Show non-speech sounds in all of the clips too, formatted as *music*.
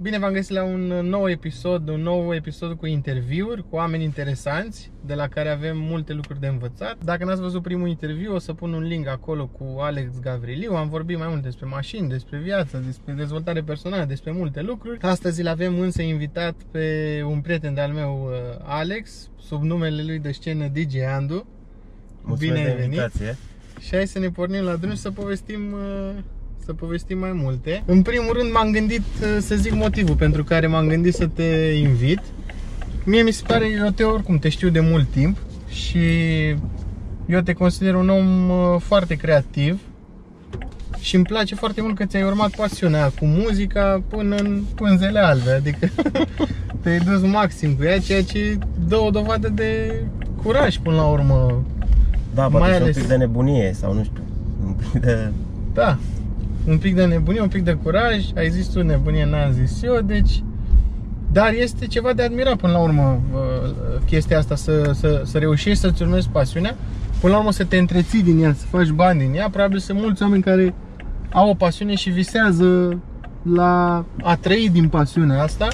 Bine v-am găsit la un nou episod, un nou episod cu interviuri, cu oameni interesanți, de la care avem multe lucruri de învățat. Dacă n-ați văzut primul interviu, o să pun un link acolo cu Alex Gavriliu. Am vorbit mai mult despre mașini, despre viață, despre dezvoltare personală, despre multe lucruri. Astăzi îl avem însă invitat pe un prieten de-al meu, Alex, sub numele lui de scenă DJ Andu. Mulțumesc Bine de invitație. Și hai să ne pornim la drum și să povestim să povestim mai multe. În primul rând m-am gândit să zic motivul pentru care m-am gândit să te invit. Mie mi se pare, eu te oricum te știu de mult timp și eu te consider un om uh, foarte creativ și îmi place foarte mult că ți-ai urmat pasiunea cu muzica până în pânzele albe, adică *laughs* te-ai dus maxim cu ea, ceea ce dă o dovadă de curaj până la urmă. Da, poate mai ales... un pic de nebunie sau nu știu, un pic de... Da, un pic de nebunie, un pic de curaj, ai zis tu nebunie, n-am zis eu, deci dar este ceva de admirat până la urmă chestia asta, să, să, să reușești să-ți urmezi pasiunea, până la urmă să te întreții din ea, să faci bani din ea, probabil sunt mulți oameni care au o pasiune și visează la a trăi din pasiunea asta.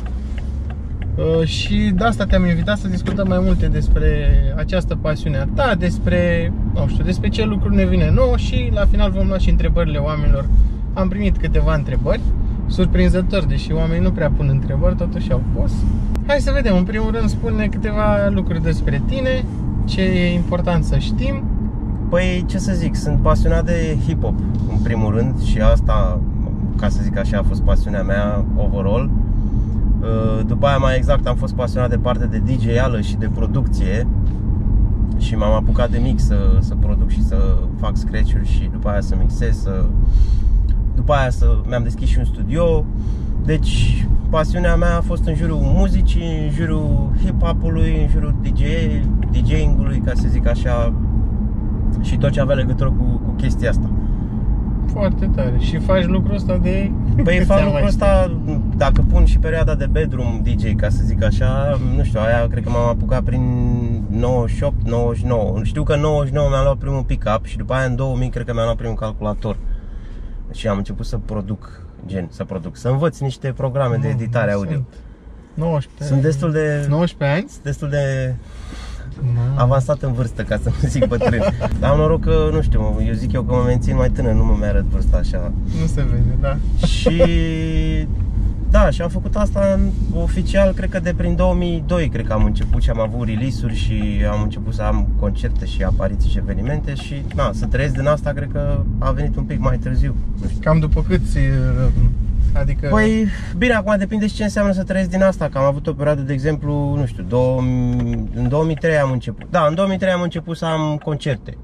Și de asta te-am invitat să discutăm mai multe despre această pasiune a ta, despre, nu știu, despre ce lucruri ne vine nou și la final vom lua și întrebările oamenilor am primit câteva întrebări surprinzător, deși oamenii nu prea pun întrebări, totuși au pus. Hai să vedem, în primul rând spune câteva lucruri despre tine, ce e important să știm. Păi, ce să zic, sunt pasionat de hip-hop, în primul rând, și asta, ca să zic așa, a fost pasiunea mea overall. Uh, după aia, mai exact, am fost pasionat de partea de DJ-ală și de producție și m-am apucat de mix să, să produc și să fac scratch-uri și după aia să mixez, să după aia să, mi-am deschis și un studio Deci pasiunea mea a fost în jurul muzicii, în jurul hip-hop-ului, în jurul DJ, DJing-ului, ca să zic așa Și tot ce avea legătură cu, cu chestia asta foarte tare. Și faci lucrul ăsta de... Păi fac lucrul ăsta, dacă pun și perioada de bedroom DJ, ca să zic așa, nu știu, aia cred că m-am apucat prin 98, 99. Știu că în 99 mi-am luat primul pick-up și după aia în 2000 cred că mi-am luat primul calculator și am început să produc, gen, să produc, să învăț niște programe de editare audio. Sunt 19 Sunt destul de 19 ani? Destul de avansat în vârstă, ca să nu zic bătrân. Dar *laughs* am noroc că, nu știu, eu zic eu că mă mențin mai tânăr, nu mă arăt vârsta așa. Nu se vede, da. Și *laughs* da, și am făcut asta oficial, cred că de prin 2002, cred că am început și am avut release-uri și am început să am concerte și apariții și evenimente și na, să trăiesc din asta, cred că a venit un pic mai târziu. Nu știu. Cam după câți Adică... Păi, bine, acum depinde și ce înseamnă să trăiesc din asta, că am avut o perioadă, de exemplu, nu știu, două, în 2003 am început. Da, în 2003 am început să am concerte.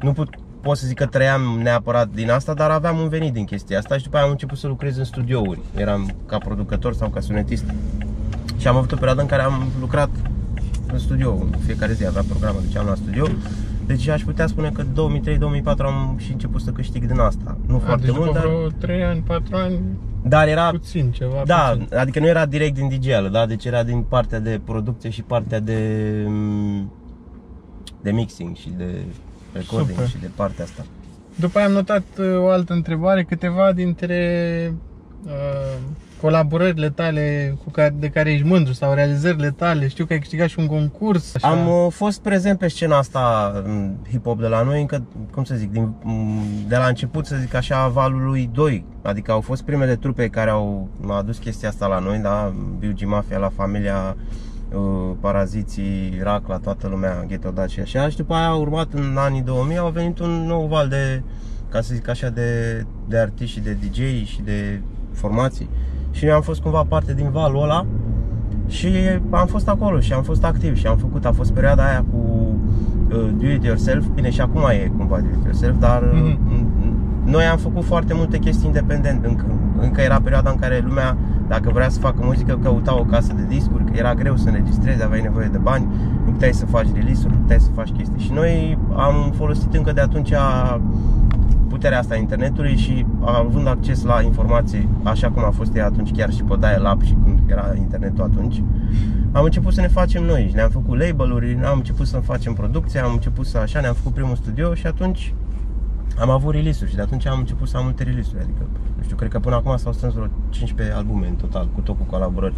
Nu put, pot să zic că trăiam neapărat din asta, dar aveam un venit din chestia asta și după aia am început să lucrez în studiouri. Eram ca producător sau ca sunetist. Și am avut o perioadă în care am lucrat în studio, în fiecare zi aveam programe, duceam la studio. Deci aș putea spune că 2003-2004 am și început să câștig din asta. Nu A, foarte deci mult, dar... 3 ani, 4 ani dar era puțin, ceva Da, puțin. adică nu era direct din dj da? Deci era din partea de producție și partea de de mixing și de recording Super. și de partea asta. După aia am notat uh, o altă întrebare, câteva dintre uh, colaborările tale cu care, de care ești mândru sau realizările tale. Știu că ai câștigat și un concurs. Așa. Am uh, fost prezent pe scena asta hip-hop de la noi încă, cum să zic, din, mm, de la început, să zic așa, valului 2. Adică au fost primele trupe care au adus chestia asta la noi, da? BG Mafia, la familia Uh, paraziții, rac la toată lumea, Ghetto Dacia și așa. Și după aia a urmat în anii 2000 au venit un nou val de, ca să zic așa, de, de artiști și de DJ și de formații. Și eu am fost cumva parte din valul ăla și am fost acolo și am fost activ și am făcut, a fost perioada aia cu uh, do it yourself, bine și acum e cumva do it yourself, dar mm-hmm. Noi am făcut foarte multe chestii independent încă, încă era perioada în care lumea dacă vrea să facă muzică, căuta o casă de discuri, că era greu să înregistrezi, aveai nevoie de bani, nu puteai să faci release-uri, nu puteai să faci chestii. Și noi am folosit încă de atunci puterea asta a internetului și având acces la informații așa cum a fost ea atunci, chiar și pe dial-up și cum era internetul atunci, am început să ne facem noi și ne-am făcut label-uri, am început să facem producție, am început să așa, ne-am făcut primul studio și atunci am avut release-uri și de atunci am început să am multe release-uri, adică, nu știu, cred că până acum s-au strâns vreo 15 albume în total, cu tot cu colaborări.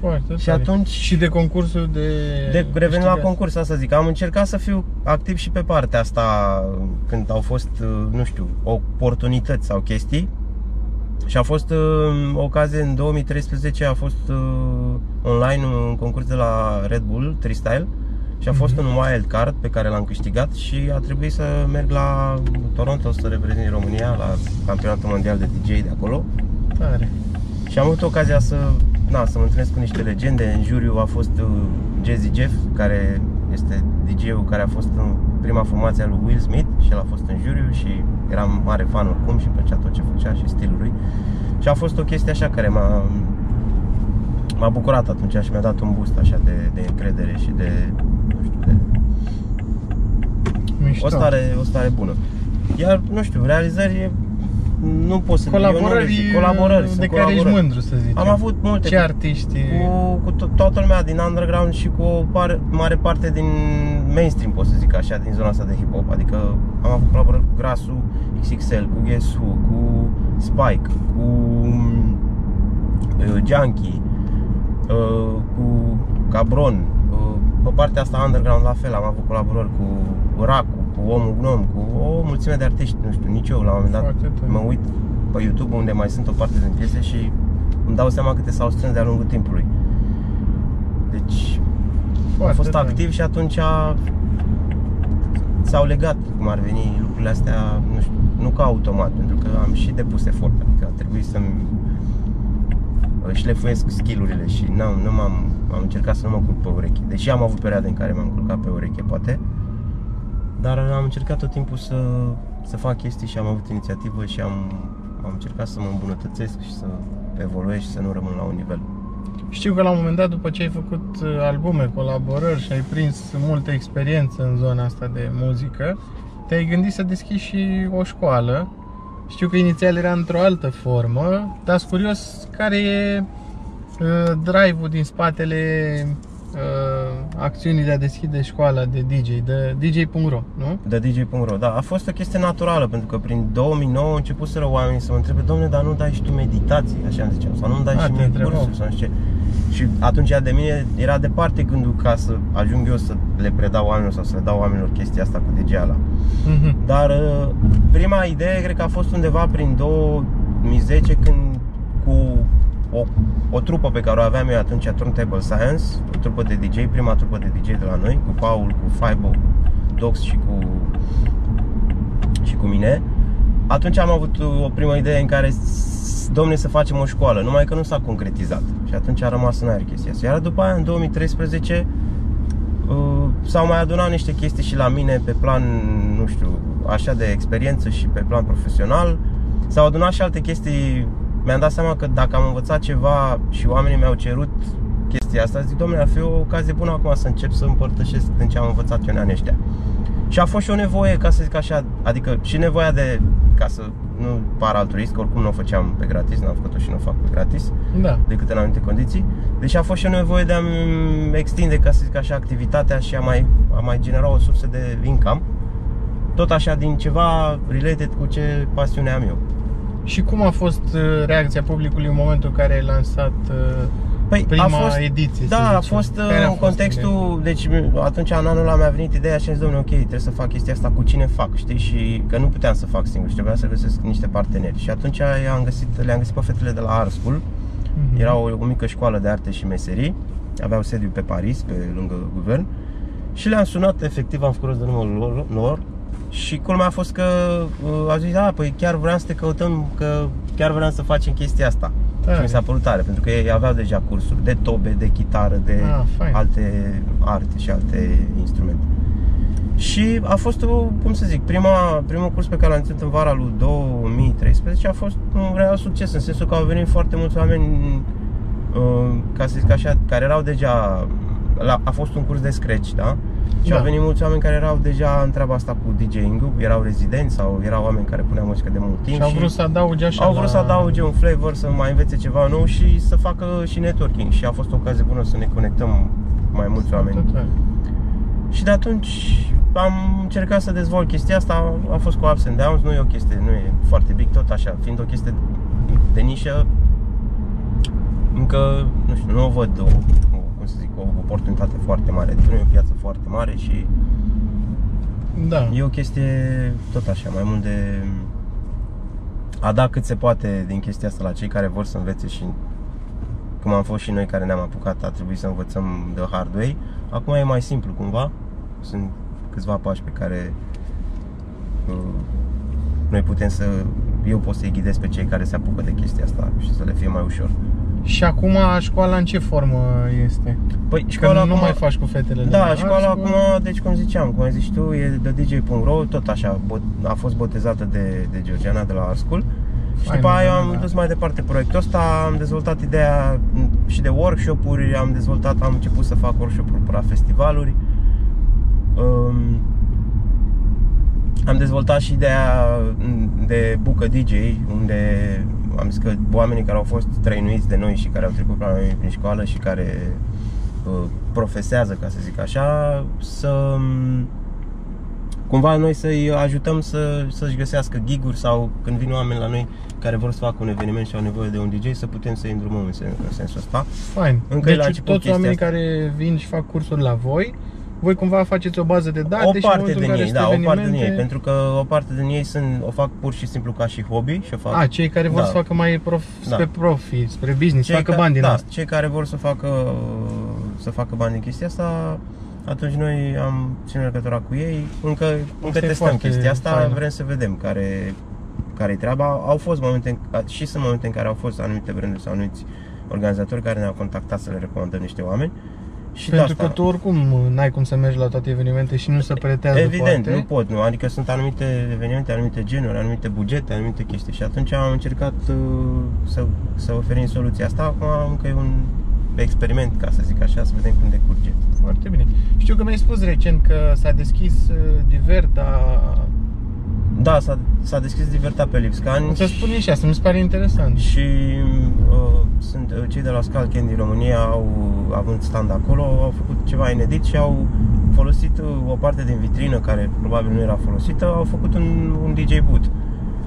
Foarte Și tare. atunci- Și de concursul de... De revenind la câștigat. concurs, asta zic, am încercat să fiu activ și pe partea asta când au fost, uh, nu știu, oportunități sau chestii. Și a fost uh, ocazie în 2013, a fost uh, online un concurs de la Red Bull, Freestyle. Și a fost Mhm. un wild card pe care l-am câștigat și a trebuit să merg la Toronto să reprezint România la campionatul mondial de DJ de acolo. Tare. Și am avut ocazia să, na, să mă întâlnesc cu niște legende. În juriu a fost uh, Jazzy Jeff, care este DJ-ul care a fost în prima formație a lui Will Smith și el a fost în juriu și eram mare fan oricum și îmi plăcea tot ce făcea și stilul lui. Și a fost o chestie așa care m-a, m-a bucurat atunci și mi-a dat un boost așa de, de încredere și de, nu știu, de Mișto. o stare, o stare bună. Iar, nu știu, realizări nu pot să eu nu le Colaborări, zic, colaborări sunt de care ești colaborări. mândru, să zicem. Am avut multe Ce artiști? cu, cu to- toată lumea din underground și cu o par, mare parte din mainstream, pot să zic așa, din zona asta de hip-hop. Adică am avut colaborări cu Grasu, XXL, cu Guess Who, cu Spike, cu uh, Junkie, uh, cu Cabron. Uh, pe partea asta underground la fel, am avut colaborări cu Racu, cu Omul Gnom, cu o mulțime de artiști, nu știu, nici eu la un moment dat Foarte tare. mă uit pe YouTube unde mai sunt o parte din piese și îmi dau seama câte s-au strâns de-a lungul timpului. Deci am Foarte fost tare. activ și atunci s-au legat, cum ar veni lucrurile astea, nu știu, nu ca automat, pentru că am și depus efort, adică a trebuit să-mi uh, șlefuiesc skill-urile și n-am, nu m-am, am încercat să nu mă culc pe ureche. Deși am avut perioade în care m-am culcat pe ureche, poate, dar am încercat tot timpul să, să fac chestii și am avut inițiativă și am, am încercat să mă îmbunătățesc și să evoluez și să nu rămân la un nivel. Știu că la un moment dat, după ce ai făcut uh, albume, colaborări și ai prins multă experiență în zona asta de muzică, te-ai gândit să deschizi și o școală. Știu că inițial era într-o altă formă, dar sunt curios care e uh, drive-ul din spatele uh, acțiunii de a deschide școala de DJ, de DJ.ro, nu? De DJ.ro, da, a fost o chestie naturală, pentru că prin 2009 au început să oamenii să mă întrebe, domne, dar nu dai și tu meditații, așa îmi ziceau, sau nu dai A, și te mie întrebau. cursuri, sau nu știu ce. Și atunci de mine era departe gândul ca să ajung eu să le predau oamenilor sau să le dau oamenilor chestia asta cu DJ-ala. Mhm. Dar uh, prima idee cred că a fost undeva prin 2010 când cu o, o trupă pe care o aveam eu atunci, Turntable Science, o trupă de DJ, prima trupă de DJ de la noi, cu Paul, cu Fibo, Dox și cu și cu mine. Atunci am avut o primă idee în care s- domne să facem o școală, numai că nu s-a concretizat. Și atunci a rămas în aer chestia asta. Iar după aia, în 2013, uh, s-au mai adunat niște chestii și la mine pe plan, nu știu, așa de experiență și pe plan profesional. S-au adunat și alte chestii. Mi-am dat seama că dacă am învățat ceva și oamenii mi-au cerut chestia asta, zic, domnule, ar fi o ocazie bună acum să încep să împărtășesc din ce am învățat eu în anii ăștia. Și a fost și o nevoie, ca să zic așa, adică și nevoia de, ca să nu par altruist, că oricum nu o făceam pe gratis, n-am făcut-o și nu o fac pe gratis, Da. decât în anumite condiții. Deci a fost și o nevoie de a-mi extinde, ca să zic așa, activitatea și a mai, a mai genera o sursă de income. Tot așa din ceva related cu ce pasiune am eu. Și cum a fost uh, reacția publicului în momentul în care ai lansat uh, Păi prima a fost, ediție? să da, a zicem? fost Care a în fost contextul, deci atunci în anul ăla mi-a venit ideea și am zis, domnule, ok, trebuie să fac chestia asta cu cine fac, știi? Și că nu puteam să fac singur și trebuia să găsesc niște parteneri. Și atunci i-am găsit, le-am găsit pe fetele de la Art School, Mhm. Era o, o mică școală de arte și meserii, aveau sediu pe Paris, pe lângă guvern. Și le-am sunat, efectiv am făcut rost de numărul lor, lor și culmea a fost că uh, au zis, da, păi chiar vreau să te căutăm, că chiar vreau să facem chestia asta. Tare. Și mi s-a părut tare, pentru că ei aveau deja cursuri de tobe, de chitară, de Ah, fain. alte arte și alte instrumente. Și a fost, o, cum să zic, prima, primul curs pe care l-am ținut în vara lui 2013 a fost un real succes, în sensul că au venit foarte mulți oameni, uh, ca să zic așa, care erau deja, la, a fost un curs de scratch, da? Și Da. au venit mulți oameni care erau deja în treaba asta cu DJ-ing-ul, erau rezidenți sau erau oameni care puneau muzică de mult timp Și au vrut să adauge așa au vrut la... să adauge un flavor, să mai învețe ceva nou și să facă și networking și a fost o ocazie bună să ne conectăm mai mulți oameni. Tot tare. Și de atunci am încercat să dezvolt chestia asta, a fost cu ups and downs, nu e o chestie, nu e foarte big, tot așa, fiind o chestie de nișă, încă, nu știu, nu o văd o, o cum să zic, o oportunitate foarte mare, adică nu e o piață foarte mare și Da. e o chestie tot așa, mai mult de a da cât se poate din chestia asta la cei care vor să învețe și cum am fost și noi care ne-am apucat, a trebuit să învățăm de hard way. Acum e mai simplu cumva, sunt câțiva pași pe care uh, noi putem să, eu pot să-i ghidez pe cei care se apucă de chestia asta și să le fie mai ușor. Și acum școala în ce formă este? Păi Școala școala nu acum, mai faci cu fetele de Da, la școala art acum, deci cum ziceam, cum ai zis și tu, e de DJ.ro, tot așa, bot- a fost botezată de, de Georgiana de la Art School. Și Fain, după aia da, am da. dus mai departe proiectul ăsta, am dezvoltat ideea și de workshop-uri, am dezvoltat, am început să fac workshop-uri la festivaluri. Um, am dezvoltat și ideea de bucă DJ, unde am zis că oamenii care au fost trăinuiți de noi și care au trecut la noi prin școală și care uh, profesează, ca să zic așa, să um, cumva noi să-i ajutăm să, să-și găsească giguri sau când vin oameni la noi care vor să facă un eveniment și au nevoie de un DJ, să putem să-i îndrumăm în, sen- în sensul ăsta. Fain. Încă e la deci început toți chestia oamenii asta. care vin și fac cursuri la voi, voi cumva faceți o bază de date o și în parte momentul din în care ei, sunt da, o parte din ei, evenimente- pentru că o parte din ei sunt, o fac pur și simplu ca și hobby și o fac A, cei care vor Da. să facă mai prof, Da. spre profi, spre business, să facă ca- bani din da, asta. cei care vor să facă să facă bani din chestia asta, atunci noi am ținut legătura cu ei, încă, încă e testăm foarte chestia asta, faină. vrem să vedem care care e treaba. Au fost momente în- și sunt momente în care au fost anumite branduri sau anumiți organizatori care ne-au contactat să le recomandăm niște oameni. Și Pentru de asta, că tu oricum n-ai cum să mergi la toate evenimente și nu se pretează Evident, poate. nu pot, nu. Adică sunt anumite evenimente, anumite genuri, anumite bugete, anumite chestii și atunci am încercat uh, să, să oferim soluția asta. Acum încă e un experiment, ca să zic așa, să vedem cum decurge. Foarte bine. Știu că mi-ai spus recent că s-a deschis uh, Diverta. Da, s-a, s-a deschis Diverta pe Lipscan Să spun și asta, mi se pare interesant. și uh, sunt uh, cei de la Scal Candy România au având stand acolo, au făcut ceva inedit și au folosit uh, o parte din vitrină care probabil nu era folosită, au făcut un, un DJ boot.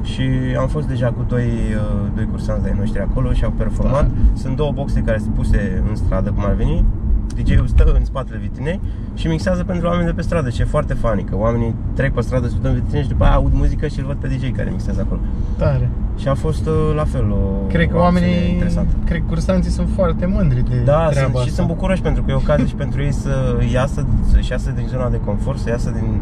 Și am fost deja cu doi, uh, doi cursanți de noștri acolo și au performat. Da. Sunt două boxe care sunt puse în stradă, cum ar veni. DJ-ul stă în spatele vitrinei și mixează pentru oameni de pe stradă, ce e foarte funny, că oamenii trec pe stradă, se uită în vitrine și după aia aud muzică și îl văd pe DJ care mixează acolo. Tare. Și a fost uh, la fel o Cred că o acțiune oamenii, interesantă. cred că cursanții sunt foarte mândri de Da, treaba sunt, și asta. sunt bucuroși pentru că e ocazie și pentru ei să iasă, să iasă din zona de confort, să iasă din,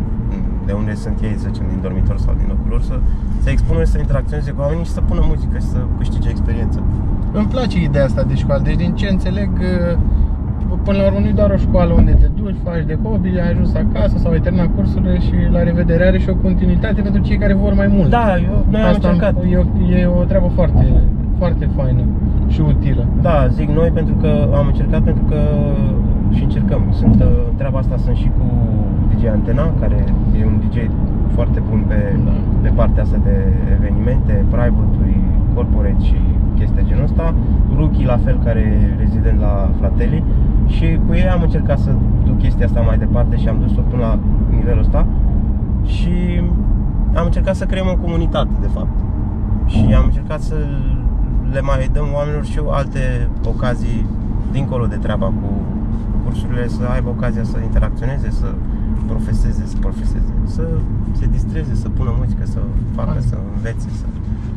de unde sunt ei, să zicem, din dormitor sau din locul lor, să se expună, să interacționeze cu oamenii și să pună muzică și să câștige experiență. Îmi place ideea asta de școală, deci din ce înțeleg, uh, până la urmă nu e doar o școală unde te duci, faci de hobby, ai ajuns acasă sau ai terminat cursurile și la revedere are și o continuitate pentru cei care vor mai mult. Da, eu, noi am Asta încercat. e o, e o treabă foarte, foarte faină și utilă. Da, zic noi pentru că am încercat pentru că și încercăm. Sunt, uh, treaba asta sunt și cu DJ Antena, care e un DJ foarte bun pe, Da. pe partea asta de evenimente, private-uri, corporate și chestii genul ăsta. Rookie la fel, care e rezident la Fratelli și cu ei am încercat să duc chestia asta mai departe și am dus-o până la nivelul ăsta și am încercat să creăm o comunitate, de fapt. Și am încercat să le mai dăm oamenilor și alte ocazii dincolo de treaba cu cursurile, să aibă ocazia să interacționeze, să profeseze, să profeseze, să se distreze, să pună muzică, să facă, Fain. să învețe, să...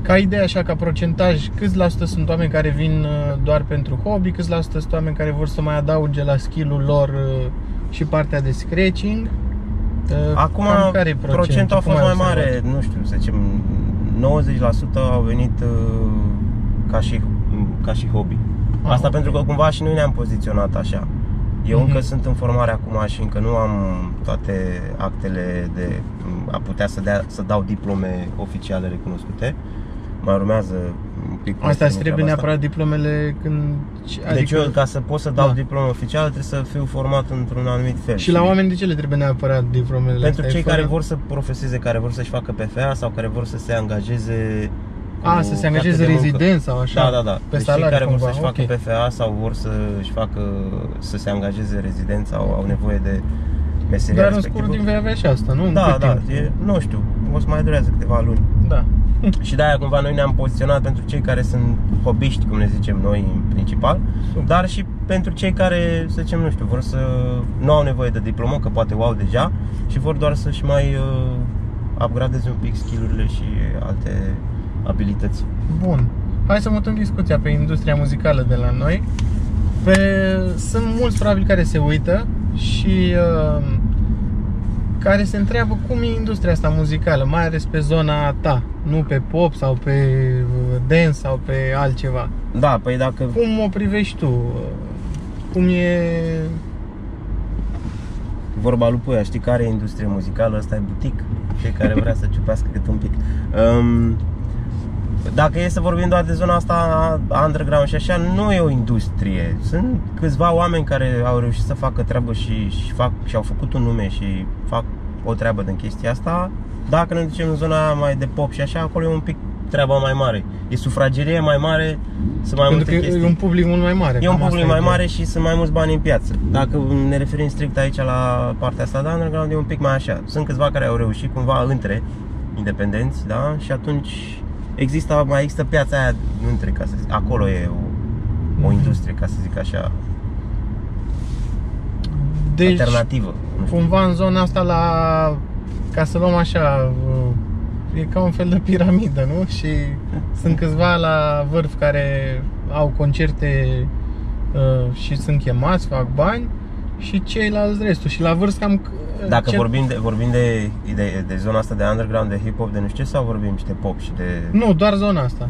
Ca idee așa, ca procentaj, câți la sută sunt oameni care vin uh, doar pentru hobby, câți la sută sunt oameni care vor să mai adauge la skill-ul lor uh, și partea de scratching? Uh, Acum cam care e procentul a Cum fost ai mai observat? mare, nu știu, să zicem 90% au venit uh, ca și, ca și hobby. Ah, Asta ok. pentru că cumva și noi ne-am poziționat așa. Eu încă Mhm. sunt în formare acum și încă nu am toate actele de a putea să, dea, să dau diplome oficiale recunoscute. Mai urmează un pic Asta îți treaba trebuie asta. neapărat diplomele când... Deci eu, ca să pot să dau Da. diplomă oficială, trebuie să fiu format într-un anumit fel. Și la oameni de ce le trebuie neapărat diplomele Pentru astea? E cei fără- care vor să profeseze, care vor să-și facă PFA sau care vor să se angajeze cu A, să se carte angajeze de muncă. rezident sau așa? Da, da, da. Pe deci cei salarii care vor cumva, să-și ok. facă PFA sau vor să-și facă să se angajeze rezident sau au nevoie de meseria Dar în respectivă. scurt timp vei avea și asta, nu? În Da, cât da, timp? e, nu știu, o să mai durează câteva luni. Da. *laughs* Și de-aia cumva noi ne-am poziționat pentru cei care sunt hobiști, cum ne zicem noi în principal, Super. dar și pentru cei care, să zicem, nu știu, vor să nu au nevoie de diplomă, că poate o au deja și vor doar să-și mai uh, upgradeze un pic skillurile și alte abilități. Bun. Hai să mutăm discuția pe industria muzicală de la noi. Pe... Sunt mulți probabil care se uită și uh, care se întreabă cum e industria asta muzicală, mai ales pe zona ta, nu pe pop sau pe uh, dance sau pe altceva. Da, păi dacă Cum o privești tu? Cum e... vorba lui Puia, știi care e industrie muzicală, ăsta e butic, fiecare vrea să ciupească cât un pic. Um, dacă e să vorbim doar de zona asta underground și așa, nu e o industrie. Sunt câțiva oameni care au reușit să facă treabă și, și, fac, și au făcut un nume și fac o treabă din chestia asta. Dacă ne ducem în zona mai de pop și așa, acolo e un pic treaba mai mare. E sufragerie mai mare, sunt mai Pentru multe că chestii. e un public mult mai mare. E un cam asta public mai ideea. mare și sunt mai mulți bani în piață. Dacă ne referim strict aici la partea asta de underground, e un pic mai așa. Sunt câțiva care au reușit cumva între independenți, da? Și atunci există, mai există piața aia între, ca să zic, acolo e o, o Mhm. industrie, ca să zic așa, Deci, alternativă. Nu știu. cumva în zona asta la ca să luăm așa uh, e ca un fel de piramidă, nu? Și sunt câțiva la vârf care au concerte uh, și sunt chemați, fac bani și ceilalți restul și la vârf cam uh, Dacă ce- vorbim, de, vorbim de, de, de zona asta de underground, de hip-hop, de nu știu ce, sau vorbim și de pop și de... Nu, doar zona asta.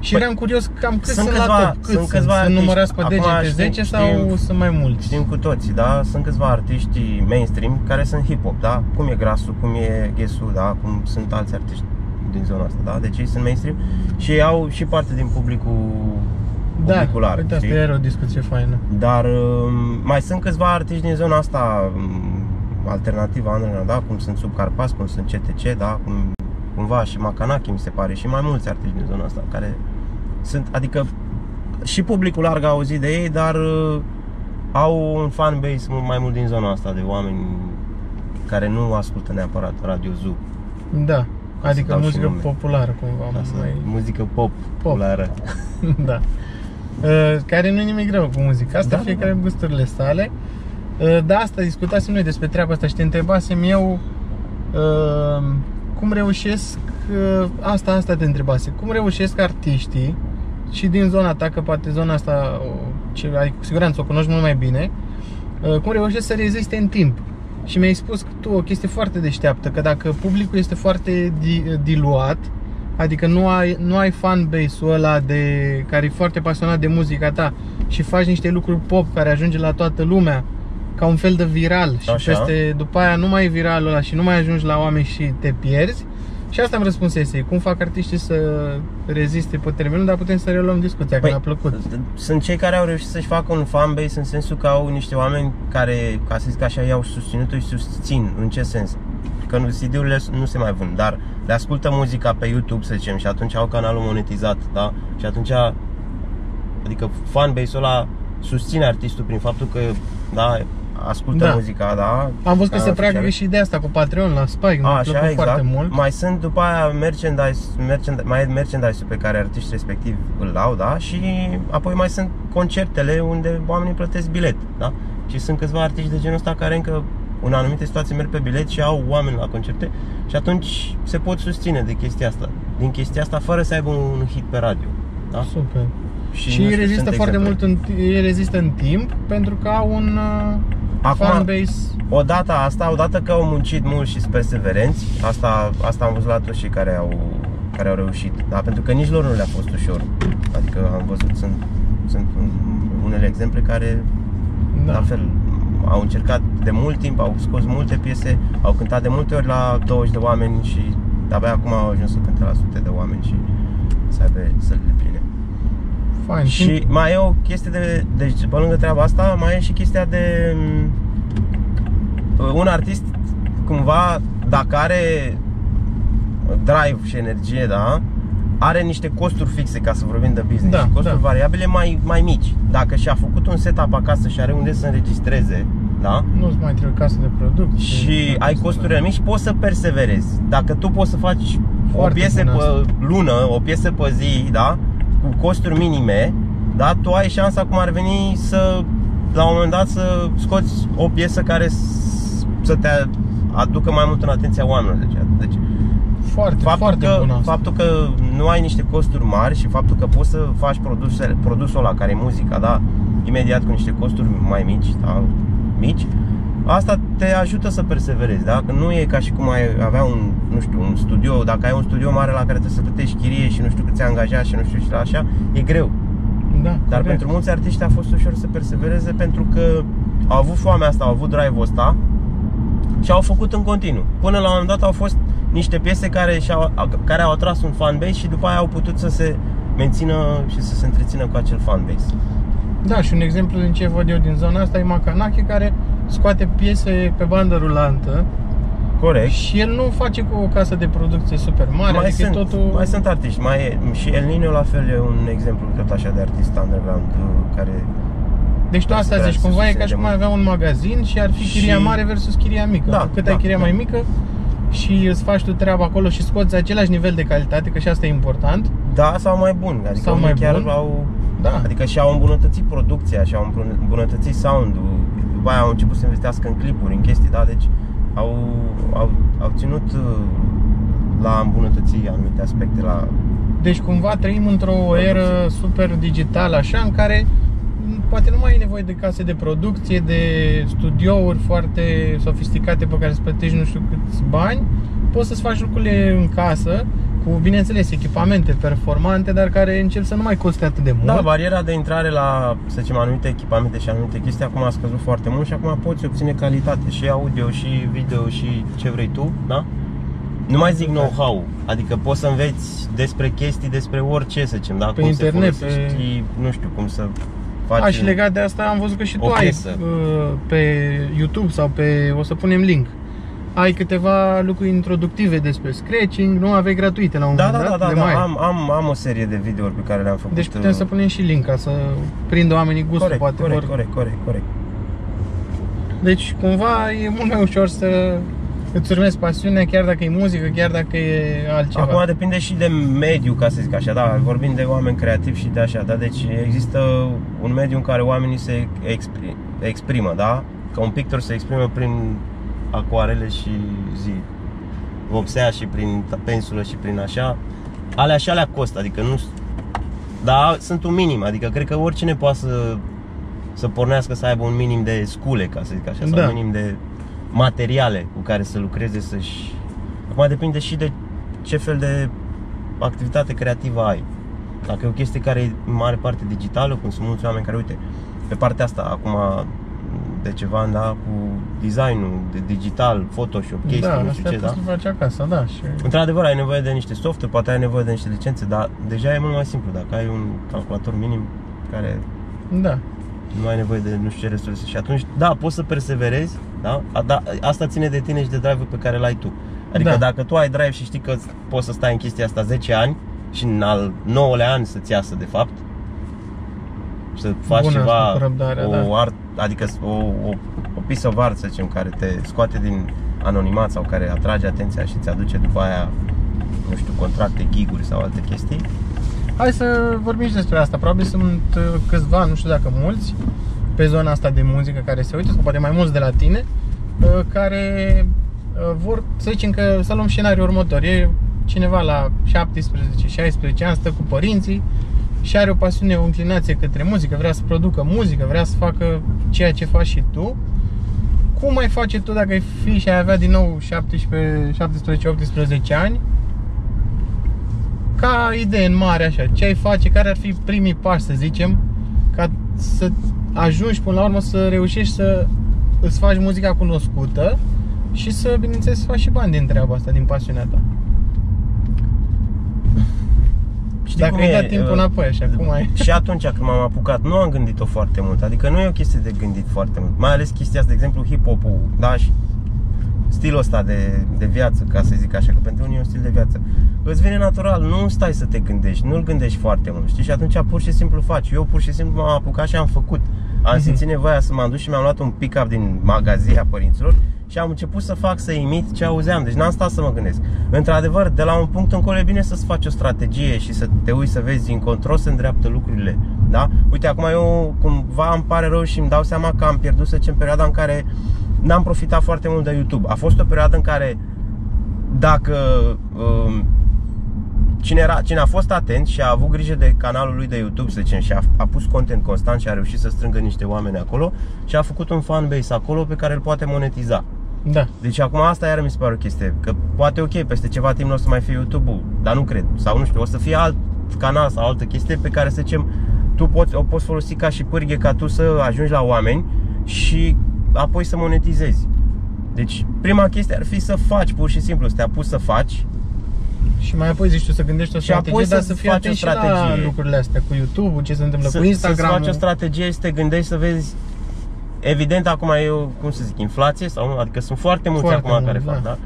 Și Păi, eram curios cam cât sunt sunt, câțiva- la top, cât sunt sunt, câțiva sunt artiști. numărați pe Acum degete știm- 10 sau știm- sunt mai mulți? Știm cu toții, da? Sunt câțiva artiști mainstream care sunt hip-hop, da? Cum e Grasu, cum e Ghesu, da? Cum sunt alți artiști din zona asta, da? Deci ei sunt mainstream și au și parte din publicul Da, publicul larg, uite, asta știi? era o discuție faină. Dar um, mai sunt câțiva artiști din zona asta um, alternativă underground, da? Cum sunt Subcarpați, cum sunt CTC, da? Cum, cumva și Macanaki mi se pare și mai mulți artiști din zona asta care sunt, adică și publicul larg a auzit de ei, dar uh, au un fan base mult mai mult din zona asta de oameni care nu ascultă neapărat Radio Zoo. Da, să adică dau și muzică nume. populară cumva Asta, mai... muzică pop, Pop. populară. *laughs* da. Uh, care nu e nimic rău cu muzica asta, Da, fiecare da. gusturile sale. Uh, da, asta discutasem noi despre treaba asta și te întrebasem eu uh, cum reușesc, uh, asta, asta te întrebase, cum reușesc artiștii și din zona ta, că poate zona asta, o, ce, ai, cu siguranță o cunoști mult mai bine, uh, cum reușesc să reziste în timp. Și mi-ai spus tu o chestie foarte deșteaptă, că dacă publicul este foarte di, diluat, Adică nu ai, nu ai fan base-ul ăla de, care e foarte pasionat de muzica ta și faci niște lucruri pop care ajunge la toată lumea ca un fel de viral și Așa. peste, după aia nu mai e viralul ăla și nu mai ajungi la oameni și te pierzi și asta am răspuns esei, cum fac artiștii să reziste pe termenul, dar putem să reluăm discuția, că Păi, mi-a plăcut. Sunt cei care au reușit să-și facă un fanbase în sensul că au niște oameni care, ca să zic așa, i-au susținut și susțin. În ce sens? Că nu- CD-urile nu se mai vând, dar le ascultă muzica pe YouTube, să zicem, și atunci au canalul monetizat, da? Și atunci, adică fanbase-ul ăla susține artistul prin faptul că, da, ascultă Da. muzica, da? Am văzut că canal se practică oficial. și de asta cu Patreon la Spike, mi-a A, plăcut așa, exact. foarte mult. Mai sunt după aia merchandise, merchandise mai e merchandise pe care artiștii respectiv îl au, da? Și apoi mai sunt concertele unde oamenii plătesc bilet, da? Și sunt câțiva artiști de genul ăsta care încă în anumite situații merg pe bilet și au oameni la concerte și atunci se pot susține de chestia asta. Din chestia asta fără să aibă un hit pe radio. Da? Super. Și, nu ei știu, rezistă sunt foarte exemple. mult în, ei rezistă în timp pentru că au un uh, Acum- fanbase Odată asta, odată că au muncit mult și sunt perseverenți, asta, asta am văzut la toți cei care au, care au reușit, da? pentru că nici lor nu le-a fost ușor. Adică am văzut, sunt, sunt unele exemple care, Da. la fel, au încercat de mult timp, au scos multe piese, au cântat de multe ori la 20 de oameni și abia acum au ajuns să cânte la sute de oameni și să aibă sălile pline. Fain. Și mai e o chestie de, deci pe lângă treaba asta, mai e și chestia de m, un artist cumva dacă are drive și energie, da, are niște costuri fixe ca să vorbim de business Da, și costuri da. variabile mai, mai mici. Dacă și-a făcut un setup acasă și are unde să înregistreze, da? Nu-ți mai trebuie casă de producție. Și ai costuri mici și poți să perseverezi. Dacă tu poți să faci Foarte o piesă bun pe asta. lună, o piesă pe zi, da? Cu costuri minime, da? Tu ai șansa cum ar veni să la un moment dat să scoți o piesă care s- să te aducă mai mult în atenția oamenilor. Deci, deci Foarte, faptul, foarte că, bun asta. faptul că nu ai niște costuri mari și faptul că poți să faci produsele, produsul ăla care e muzica, da, imediat cu niște costuri mai mici, da, mici, asta te ajută să perseverezi, da? Că nu e ca și cum ai avea un, nu știu, un studio, dacă ai un studio mare la care trebuie să plătești chirie și nu știu câți angajați și nu știu și la așa, e greu. Da, Dar corect. pentru mulți artiști a fost ușor să persevereze pentru că au avut foamea asta, au avut drive-ul ăsta și au făcut în continuu. Până la un moment dat au fost niște piese care, și-au, care au atras un fanbase și după aia au putut să se mențină și să se întrețină cu acel fanbase. Da, și un exemplu din ce văd eu din zona asta e Macanache care scoate piese pe bandă rulantă Corect. și el nu face cu o casă de producție super mare, mai, adică sunt, e totul... mai sunt artiști, mai e, și El Nino la fel e un exemplu tot așa de artist underground uh, care Deci tu asta Vrea zici, să cumva e susține ca și de cum ai mult. avea un magazin și ar fi chiria Și- mare versus chiria mică. Da, Cât da, ai chiria da. mai mică și îți faci tu treaba acolo și scoți același nivel de calitate, că și asta e important. Da, sau mai bun, adică Sau unii mai chiar bun. au Da. Adică și-au îmbunătățit producția, și-au îmbună- îmbunătățit sound-ul După aia au început să investească în clipuri, în chestii, da? Deci au, au, au ținut uh, la îmbunătăți anumite aspecte la... Deci cumva trăim într-o eră super digitală așa în care m, poate nu mai ai nevoie de case de producție, de studiouri foarte sofisticate pe care să plătești nu știu câți bani. Poți să-ți faci lucrurile în casă cu, bineînțeles, echipamente performante, dar care încep să nu mai coste atât de mult. Da, bariera de intrare la, să zicem, anumite echipamente și anumite chestii acum a scăzut foarte mult și acum poți obține calitate și audio și video și ce vrei tu, da? Nu mai zic know-how, adică poți să înveți despre chestii, despre orice, să zicem, da? Pe cum internet, se folosești, nu știu, cum să faci... Aș, și legat de asta am văzut că și tu o ai piesă. uh, pe YouTube sau pe, o să punem link, ai câteva lucruri introductive despre scratching, nu aveai gratuite la un Da, moment da, da, dat, da, le da. mai ai. Am, am, am o serie de videouri pe care le-am făcut. Deci putem uh, să punem și link ca să prindă oamenii gustul, corect, poate corect, vor. corect, corect, corect. Deci cumva e mult mai ușor să îți urmezi pasiunea, chiar dacă e muzică, chiar dacă e altceva. Acum depinde și de mediu, ca să zic așa, da, vorbim de oameni creativi și de așa, da, deci există un mediu în care oamenii se expri- exprimă, da? Ca un pictor se exprimă prin acoarele și zi vopsea și prin pensulă și prin așa. Alea și alea costă, adică nu da, sunt un minim, adică cred că oricine poate să să pornească să aibă un minim de scule, ca să zic așa, sau Da. un minim de materiale cu care să lucreze, să-și... Acum depinde și de ce fel de activitate creativă ai. Dacă e o chestie care e în mare parte digitală, cum sunt mulți oameni care, uite, pe partea asta, acum de ceva ani, da, cu designul de digital, Photoshop, chestii, da, nu asta știu ce, da? poți să faci acasă, da. Și... Într-adevăr, ai nevoie de niște software, poate ai nevoie de niște licențe, dar deja e mult mai simplu. Dacă ai un calculator minim care Da. nu ai nevoie de nu știu ce resurse și atunci, da, poți să perseverezi, da? A, da asta ține de tine și de drive-ul pe care l-ai tu. Adică Da. dacă tu ai drive și știi că poți să stai în chestia asta 10 ani și în al 9-lea an să-ți iasă de fapt și să faci Bună ceva, asta cu răbdarea, o da. art, adică o, o, o piece of art, să zicem, care te scoate din anonimat sau care atrage atenția și ți aduce după aia, nu știu, contracte, giguri sau alte chestii. Hai să vorbim și despre asta. Probabil sunt uh, câțiva, nu știu dacă mulți, pe zona asta de muzică care se uită, sau poate mai mulți de la tine, uh, care uh, vor, să zicem că să luăm scenariul următor. E cineva la 17-16 ani, stă cu părinții și are o pasiune, o inclinație către muzică, vrea să producă muzică, vrea să facă ceea ce faci și tu. Cum ai face tu dacă ai fi și ai avea din nou 17-18 ani ca idee în mare așa, ce ai face, care ar fi primii pași să zicem ca să ajungi până la urmă să reușești să îți faci muzica cunoscută și să, bineînțeles, să faci și bani din treaba asta, din pasiunea ta. Știi Dacă cum ai e, dat timpul uh, înapoi așa, cum ai? Și atunci când m-am apucat, nu am gândit-o foarte mult. Adică nu e o chestie de gândit foarte mult. Mai ales chestia asta, de exemplu, hip-hop-ul, da, și stilul ăsta de, de viață, ca să zic așa, că pentru unii e un stil de viață. Îți vine natural, nu stai să te gândești, nu-l gândești foarte mult, știi? Și atunci pur și simplu faci. Eu pur și simplu m-am apucat și am făcut. Am simțit nevoia să m-am dus și mi-am luat un pick-up din magazia părinților și am început să fac, să imit ce auzeam. Deci n-am stat să mă gândesc. Într-adevăr, de la un punct încolo e bine să-ți faci o strategie și să te uiți să vezi încotro se îndreaptă lucrurile. Da? Uite, acum eu cumva îmi pare rău și îmi dau seama că am pierdut, să zicem, perioada în care n-am profitat foarte mult de YouTube. A fost o perioadă în care dacă um, cine, era, cine a fost atent și a avut grijă de canalul lui de YouTube, să zicem, și a, a pus content constant și a reușit să strângă niște oameni acolo și a făcut un fanbase acolo pe care îl poate monetiza. Da. Deci acum asta iar mi se pare o chestie, că poate ok, peste ceva timp nu o să mai fie YouTube-ul, dar nu cred, sau nu știu, o să fie alt canal sau altă chestie pe care să zicem tu poți, o poți folosi ca și pârghie ca tu să ajungi la oameni și apoi să monetizezi. Deci prima chestie ar fi să faci pur și simplu, să te apuci să faci și mai apoi zici tu să gândești o Și apoi strategie, dar să să fii faci o atent și la strategie. lucrurile astea cu YouTube, ce se întâmplă să, cu Instagram. Să-ți faci o strategie, să te gândești să vezi Evident, acum e, o, cum să zic, inflație sau nu? Adică sunt foarte mulți Foarte acum mult, care da. fac, da?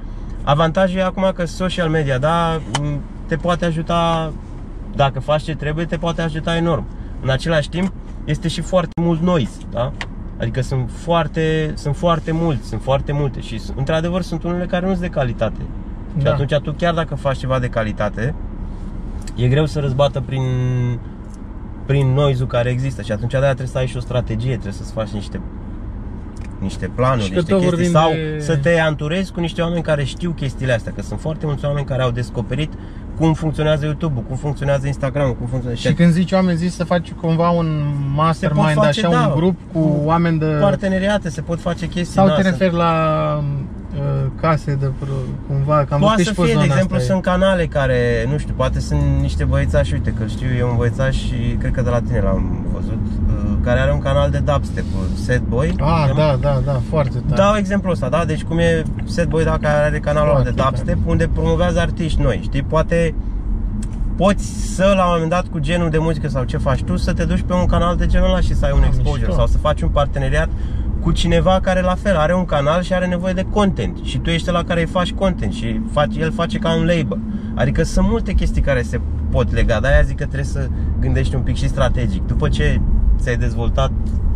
Avantajul e acum că social media, da, m, te poate ajuta, dacă faci ce trebuie, te poate ajuta enorm. În același timp, este și foarte mult noise, da? Adică sunt foarte, sunt foarte mulți, sunt foarte multe și sunt- într-adevăr sunt unele care nu sunt de calitate. Și Da. atunci tu chiar dacă faci ceva de calitate, e greu să răzbată prin prin noise care există și atunci de trebuie să ai și o strategie, trebuie să-ți faci niște niște planuri, Și că niște tot chestii vorbim sau de- să te anturezi cu niște oameni care știu chestiile astea, că sunt foarte mulți oameni care au descoperit cum funcționează YouTube-ul, cum funcționează Instagram, cum funcționează Și când zici oameni, zici să faci cumva un mastermind, face, așa, da, un grup cu oameni de... parteneriate, se pot face chestii Sau din te astea. referi la uh, case de pro, cumva, că am Poate văzut să și pe fie, de zona exemplu, asta. sunt canale care, nu știu, poate sunt niște băiețași, uite că știu eu un băiețaș și cred că de la tine l-am văzut, uh, care are un canal de dubstep, Set Boy. Ah, cheamă. da, da, da, foarte tare. Dau exemplu ăsta, da? Deci cum e Set Boy, da, care are canalul ăla de Foarte dubstep, unde promovează artiști noi, știi? Poate poți să, la un moment dat, cu genul de muzică sau ce faci tu, să te duci pe un canal de genul ăla și să ai un Ah, exposure mișto. sau să faci un parteneriat cu cineva care la fel are un canal și are nevoie de content și tu ești la care îi faci content și faci, el face ca un label. Adică sunt multe chestii care se pot lega, de-aia zic că trebuie să gândești un pic și strategic. După ce ți-ai dezvoltat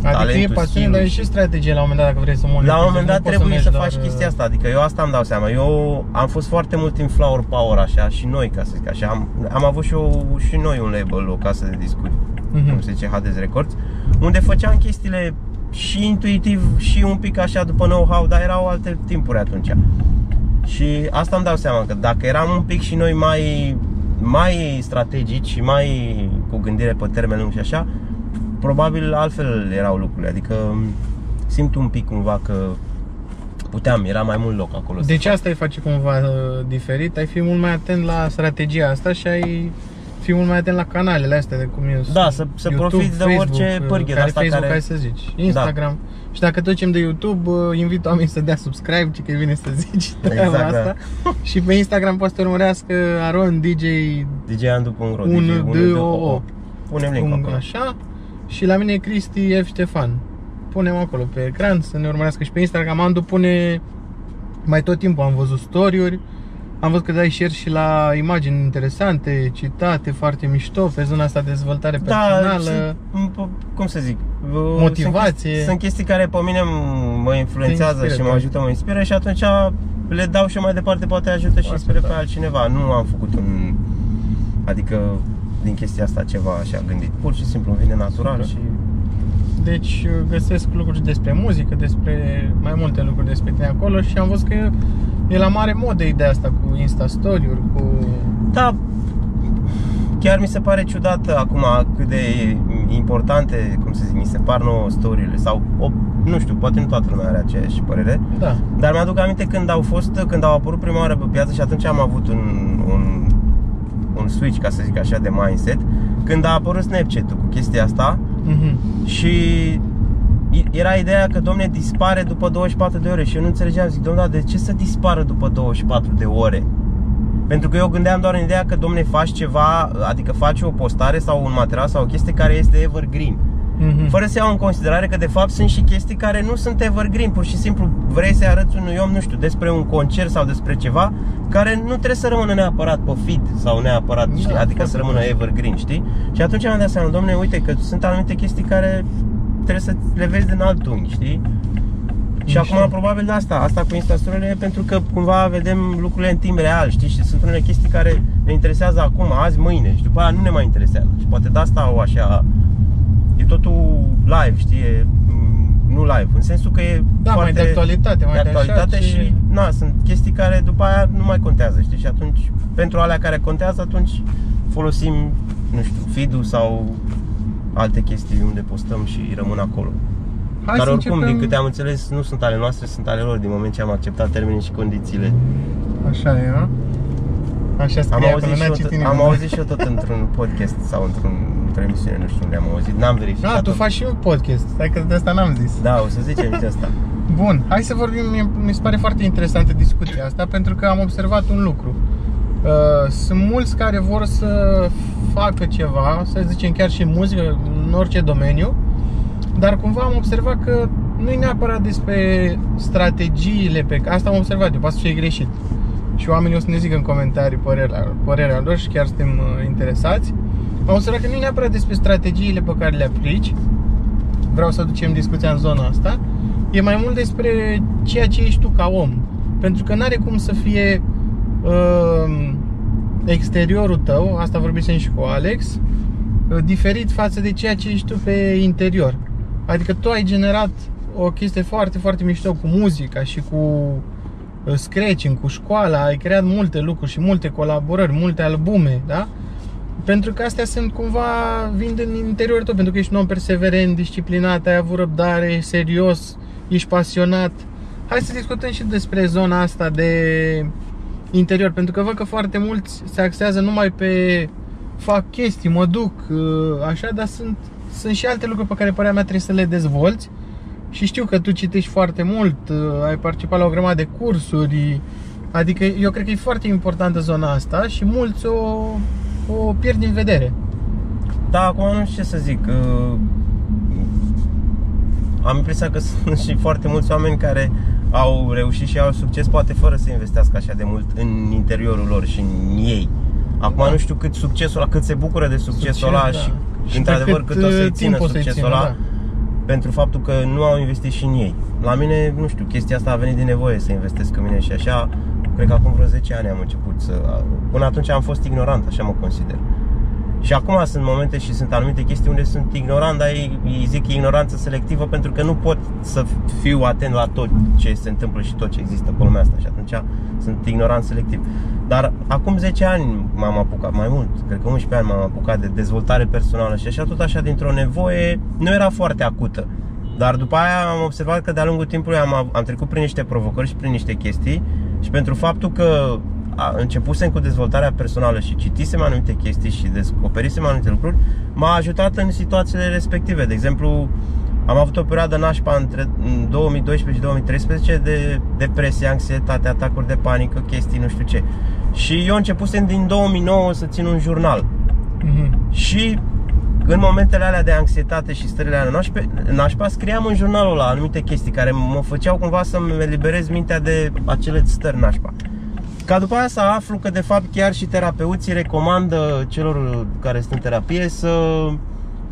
Adică e talentul, pasiune, skill-ul dar e și strategie la un moment dat dacă vrei să monetizezi. la un moment Nu dat poți trebuie să, mergi faci doar, chestia asta, adică eu asta îmi dau seama. Eu am fost foarte mult în Flower Power așa și noi, ca să zic așa. Am, am avut și, eu, și noi un label, o casă de discuri, Mhm. cum se zice Hades Records, unde făceam chestiile și intuitiv și un pic așa după know-how, dar erau alte timpuri atunci. Și asta îmi dau seama că dacă eram un pic și noi mai mai strategici și mai cu gândire pe termen lung și așa, probabil altfel erau lucrurile. Adică simt un pic cumva că puteam, era mai mult loc acolo. să Deci fac. asta îi face cumva uh, diferit, ai fi mult mai atent la strategia asta și ai fi mult mai atent la canalele astea de cum e Da, să- să profiți de orice uh, pârghie de care asta Facebook, care- hai să zici, Instagram. Și dacă tot ce de YouTube, uh, invit oamenii să dea subscribe, ci că e bine să *laughs* zici treaba Exact, da. asta. și pe Instagram poți să te urmărească Aron DJ djandu.ro Un DJ, D O O. Punem link un- acolo. așa și la mine e Cristi F. Ștefan. Punem acolo pe ecran să ne urmărească și pe Instagram. Andu pune mai tot timpul am văzut story-uri. Am văzut că dai share și la imagini interesante, citate, foarte mișto, pe zona asta de dezvoltare Da, personală. sunt, cum să zic, Motivație. Sunt chestii, sunt chestii care pe mine mă influențează Te inspiră, și mă da. ajută, mă inspiră și atunci le dau și eu mai departe, poate ajută și Foarte inspiră pe tare. altcineva. Nu am făcut un, adică din chestia asta ceva așa gândit. Pur și simplu îmi vine natural Super. și Deci găsesc lucruri despre muzică, despre mai multe lucruri despre tine acolo și am văzut că e la mare modă ideea asta cu Insta Story-uri, cu... Da, chiar mi se pare ciudat acum cât de importante, cum să zic, mi se par nouă story sau, o, nu știu, poate nu toată lumea are aceeași părere, Da, dar mi-aduc aminte când au fost, când au apărut prima oară pe piață și atunci am avut un, un, un switch, ca să zic așa, de mindset, când a apărut Snapchat-ul cu chestia asta mhm. și era ideea că, domne, dispare după 24 de ore și eu nu înțelegeam, zic, domne, dar de ce să dispară după 24 de ore? Pentru că eu gândeam doar în ideea că, domne, faci ceva, adică faci o postare sau un material sau o chestie care este evergreen. Mhm. Fără să iau în considerare că de fapt sunt și chestii care nu sunt evergreen, pur și simplu vrei să-i arăți unui om, nu știu, despre un concert sau despre ceva care nu trebuie să rămână neapărat pe feed sau neapărat, Da, știi, adică să foarte rămână tare. evergreen, știi? Și atunci am dat seama, domne, uite că sunt anumite chestii care trebuie să le vezi din alt unghi, știi? Și Așa. acum probabil de asta, asta cu Instastory e pentru că cumva vedem lucrurile în timp real, știi? Și sunt unele chestii care ne interesează acum, azi, mâine și după aia nu ne mai interesează. Și poate de asta au așa, e totul live, știi? E, mm, nu live, în sensul că e Da, mai de actualitate, mai de de așa, actualitate ce- și na, sunt chestii care după aia nu mai contează, știi? Și atunci, pentru alea care contează, atunci folosim, nu știu, feed sau alte chestii unde postăm și rămân acolo. Hai Dar să oricum, începem... din câte am înțeles, nu sunt ale noastre, sunt ale lor din moment ce am acceptat termenii și condițiile. Așa e, nu? Așa Am scrie auzit, acolo, și n-a eu, citit tot, nimeni. am auzit și eu tot într-un podcast sau într-un, într-o emisiune, nu știu unde am auzit, n-am verificat. Da, tu faci și un podcast, stai că de asta n-am zis. Da, o să zicem și asta. *laughs* Bun, hai să vorbim, mie- mi se pare foarte interesantă discuția asta pentru că am observat un lucru. Uh, Sunt mulți care vor să facă ceva, să zicem chiar și muzică, în orice domeniu, dar cumva am observat că nu e neapărat despre strategiile pe care... Asta am observat eu, poate să fie greșit. Și oamenii o să ne zică în comentarii părerea, părerea lor și chiar suntem uh, interesați. Am observat că nu e neapărat despre strategiile pe care le aplici, vreau să ducem discuția în zona asta, e mai mult despre ceea ce ești tu ca om. Pentru că n-are cum să fie uh, exteriorul tău, asta vorbisem și cu Alex, uh, diferit față de ceea ce ești tu pe interior. Adică tu ai generat o chestie foarte, foarte mișto cu muzica și cu uh, scratching, cu școala, ai creat multe lucruri și multe colaborări, multe albume, da? Pentru că astea sunt cumva, vin din interiorul tău, pentru că ești un om perseverent, disciplinat, ai avut răbdare, serios, ești pasionat. Hai să discutăm și despre zona asta de interior, pentru că văd că foarte mulți se axează numai pe fac chestii, mă duc, uh, așa, dar sunt, sunt și alte lucruri pe care părerea mea trebuie să le dezvolți. Și știu că tu citești foarte mult, uh, ai participat la o grămadă de cursuri, adică eu cred că e foarte importantă zona asta și mulți o, o pierd din vedere. Da, acum nu știu ce să zic. uh, Am impresia că *laughs* sunt și foarte mulți oameni care au reușit și au succes, poate fără să investească așa de mult în interiorul lor și în ei. Acum Da. nu știu cât succesul ăla, cât se bucură de succesul Succes, ăla da. și, Și într-adevăr pe cât, o să-i uh, țină timp o să-i succesul țină, ăla da. pentru faptul că nu au investit și în ei. La mine, nu știu, chestia asta a venit din nevoie să investesc în mine și așa, cred că acum vreo 10 ani am început să... Până atunci am fost ignorant, așa mă consider. Și acum sunt momente și sunt anumite chestii unde sunt ignorant, dar ei, ei zic ignoranță selectivă pentru că nu pot să fiu atent la tot ce se întâmplă și tot ce există pe lumea asta și atunci sunt ignorant selectiv. Dar acum 10 ani m-am apucat, mai mult, cred că 11 ani m-am apucat de dezvoltare personală și așa tot așa dintr-o nevoie, nu era foarte acută. Dar după aia am observat că de-a lungul timpului am, av- am trecut prin niște provocări și prin niște chestii și pentru faptul că a, începusem cu dezvoltarea personală și citisem anumite chestii și descoperisem anumite lucruri, m-a ajutat în situațiile respective. De exemplu, am avut o perioadă nașpa între în 2012 și 2013 de depresie, anxietate, atacuri de panică, chestii nu știu ce. Și eu începusem din 2009 să țin un jurnal. Mhm. Și în momentele alea de anxietate și stările alea nașpe, nașpa, scriam în jurnalul ăla anumite chestii care mă făceau cumva să-mi eliberez mintea de acele stări nașpa. Ca după aia să aflu că de fapt chiar și terapeuții recomandă celor care sunt în terapie să,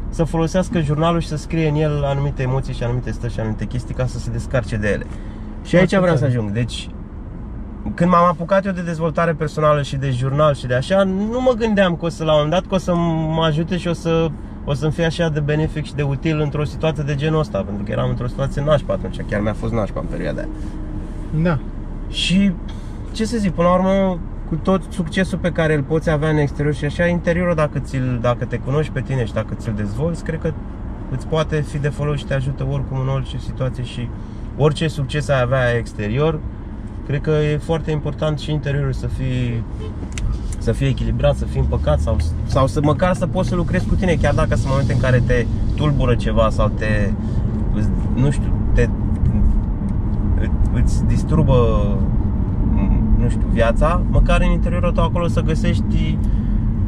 să folosească jurnalul și să scrie în el anumite emoții și anumite stări și anumite chestii ca să se descarce de ele. Și aici Foarte vreau să tare. ajung. Deci, când m-am apucat eu de dezvoltare personală și de jurnal și de așa, nu mă gândeam că o să la un moment dat că o să mă ajute și o să o să-mi fie așa de benefic și de util într-o situație de genul ăsta, pentru că eram într-o situație nașpa atunci, chiar mi-a fost nașpa în perioada aia. Da. Și ce să zic, până la urmă, cu tot succesul pe care îl poți avea în exterior și așa, interiorul dacă, ți-l, dacă te cunoști pe tine și dacă ți-l dezvolți, cred că îți poate fi de folos și te ajută oricum în orice situație și orice succes ai avea exterior, cred că e foarte important și interiorul să fie să fie echilibrat, să fie împăcat sau, sau să măcar să poți să lucrezi cu tine, chiar dacă sunt momente în care te tulbură ceva sau te, nu știu, te îți disturbă nu știu, viața, măcar în interiorul tău acolo să găsești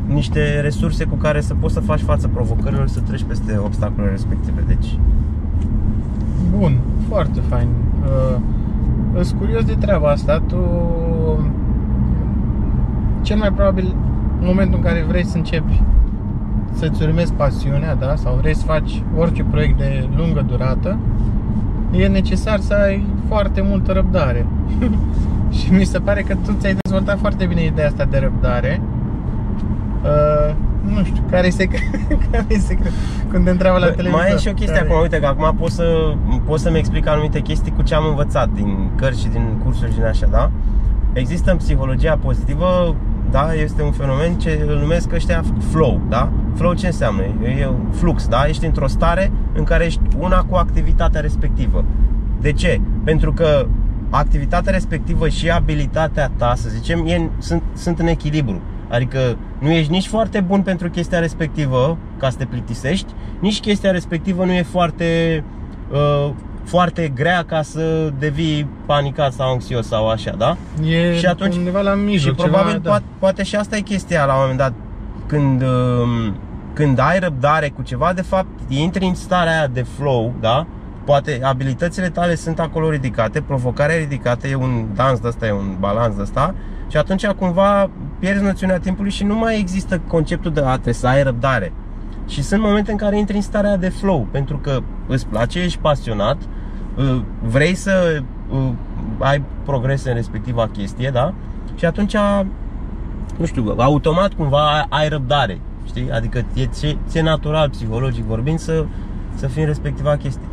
niște resurse cu care să poți să faci față provocărilor și să treci peste obstacolele respective. Deci, Bun, foarte fain. Uh, Îs curios de treaba asta. Tu cel mai probabil în momentul în care vrei să începi să-ți urmezi pasiunea, da? Sau vrei să faci orice proiect de lungă durată, e necesar să ai foarte multă răbdare. *laughs* și mi se pare că tu ți-ai dezvoltat foarte bine ideea asta de răbdare. Uh, nu știu, care e secret? *laughs* care e secret? Când te întreabă la televizor. Mai e și o chestie care... acum, uite că acum pot să pot să-mi explic anumite chestii cu ce am învățat din cărți și din cursuri și din așa, da? Există în psihologia pozitivă, da, este un fenomen ce îl numesc ăștia flow, da? Flow ce înseamnă? E un flux, da? Ești într-o stare în care ești una cu activitatea respectivă. De ce? Pentru că activitatea respectivă și abilitatea ta, să zicem, e, sunt, sunt în echilibru. Adică nu ești nici foarte bun pentru chestia respectivă, ca să te plictisești, nici chestia respectivă nu e foarte, uh, foarte grea ca să devii panicat sau anxios sau așa, da? E și atunci, undeva la mijloc. Și probabil ceva, poate, da. poate și asta e chestia la un moment dat când, uh, când ai răbdare cu ceva, de fapt intri în starea aia de flow, da? Poate abilitățile tale sunt acolo ridicate, provocarea ridicată, e un dans de ăsta, e un balans de ăsta și atunci cumva pierzi noțiunea timpului și nu mai există conceptul de a trebuie să ai răbdare. Și sunt momente în care intri în starea de flow, pentru că îți place, ești pasionat, uh, vrei să uh, ai progrese în respectiva chestie, da? Și atunci, nu știu, automat cumva ai răbdare, știi? Adică e, ți-e natural, psihologic vorbind, să, să fii în respectiva chestie.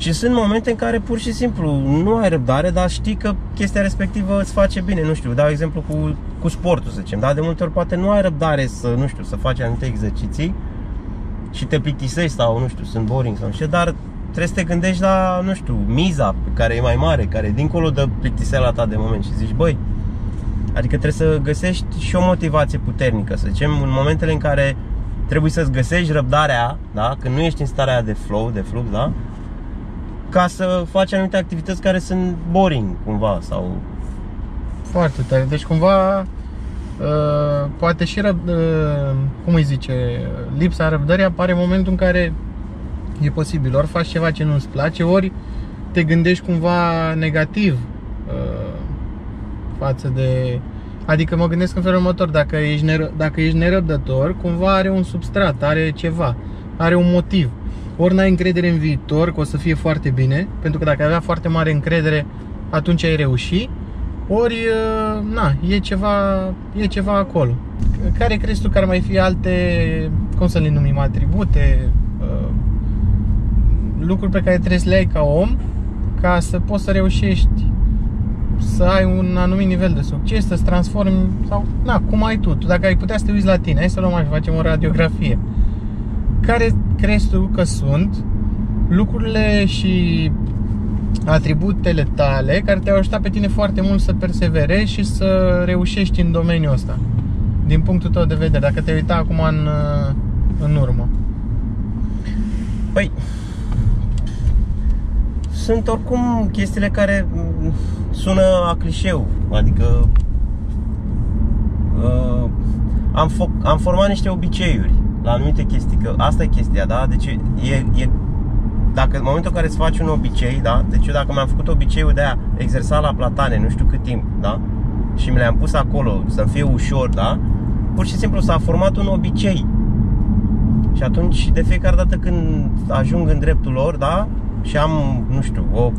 Și sunt momente în care pur și simplu nu ai răbdare, dar știi că chestia respectivă îți face bine. Nu știu, dau exemplu cu, cu sportul, să zicem. Da? De multe ori poate nu ai răbdare să, nu știu, să faci anumite exerciții și te plictisești sau, nu știu, sunt boring sau nu știu, dar trebuie să te gândești la, nu știu, miza care e mai mare, care e dincolo de plictiseala ta de moment și zici, băi, adică trebuie să găsești și o motivație puternică, să zicem, în momentele în care trebuie să-ți găsești răbdarea, da? când nu ești în starea de flow, de flux, da? Ca să faci anumite activități care sunt boring cumva sau foarte tare. Deci cumva uh, poate și răb, uh, cum îi zice, lipsa răbdării apare în momentul în care e posibil ori faci ceva ce nu-ți place, ori te gândești cumva negativ uh, față de Adică mă gândesc în felul următor, dacă ești, neră, dacă ești nerăbdător, cumva are un substrat, are ceva, are un motiv ori n-ai încredere în viitor că o să fie foarte bine, pentru că dacă ai avea foarte mare încredere, atunci ai reuși, ori, uh, na, e ceva, e ceva acolo. Care crezi tu că ar mai fi alte, cum să le numim, atribute, uh, lucruri pe care trebuie să le ai ca om, ca să poți să reușești să ai un anumit nivel de succes, să-ți transformi sau, na, cum ai tu. tu dacă ai putea să te uiți la tine, hai să luăm așa, facem o radiografie care crezi tu că sunt lucrurile și atributele tale care te-au ajutat pe tine foarte mult să perseverezi și să reușești în domeniul ăsta din punctul tău de vedere, dacă te uita acum în, în urmă? Păi sunt oricum chestiile care sună a clișeu, adică uh, am, fo- am format niște obiceiuri la anumite chestii, că asta e chestia, da? Deci e, e dacă în momentul în care îți faci un obicei, da? Deci eu dacă mi-am făcut obiceiul de a exersa la platane nu știu cât timp, da? Și mi le-am pus acolo să fie ușor, da? Pur și simplu s-a format un obicei. Și atunci, de fiecare dată când ajung în dreptul lor, da? Și am, nu știu, o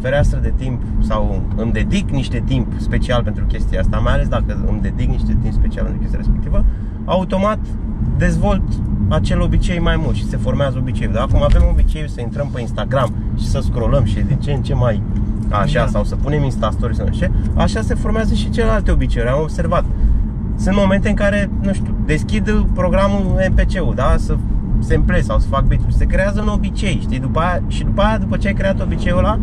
fereastră de timp sau îmi dedic niște timp special pentru chestia asta, mai ales dacă îmi dedic niște timp special pentru chestia respectivă, automat dezvolt acel obicei mai mult și se formează obiceiul. Dar acum avem obiceiul să intrăm pe Instagram și să scrollăm și din ce în ce mai așa da. sau să punem Insta Stories sau ce, așa se formează și celelalte obiceiuri. Am observat. Sunt momente în care, nu știu, deschid programul MPC-ul, da, să se împle sau să fac beat Se creează un obicei, știi? După aia, și după aia, după ce ai creat obiceiul ăla,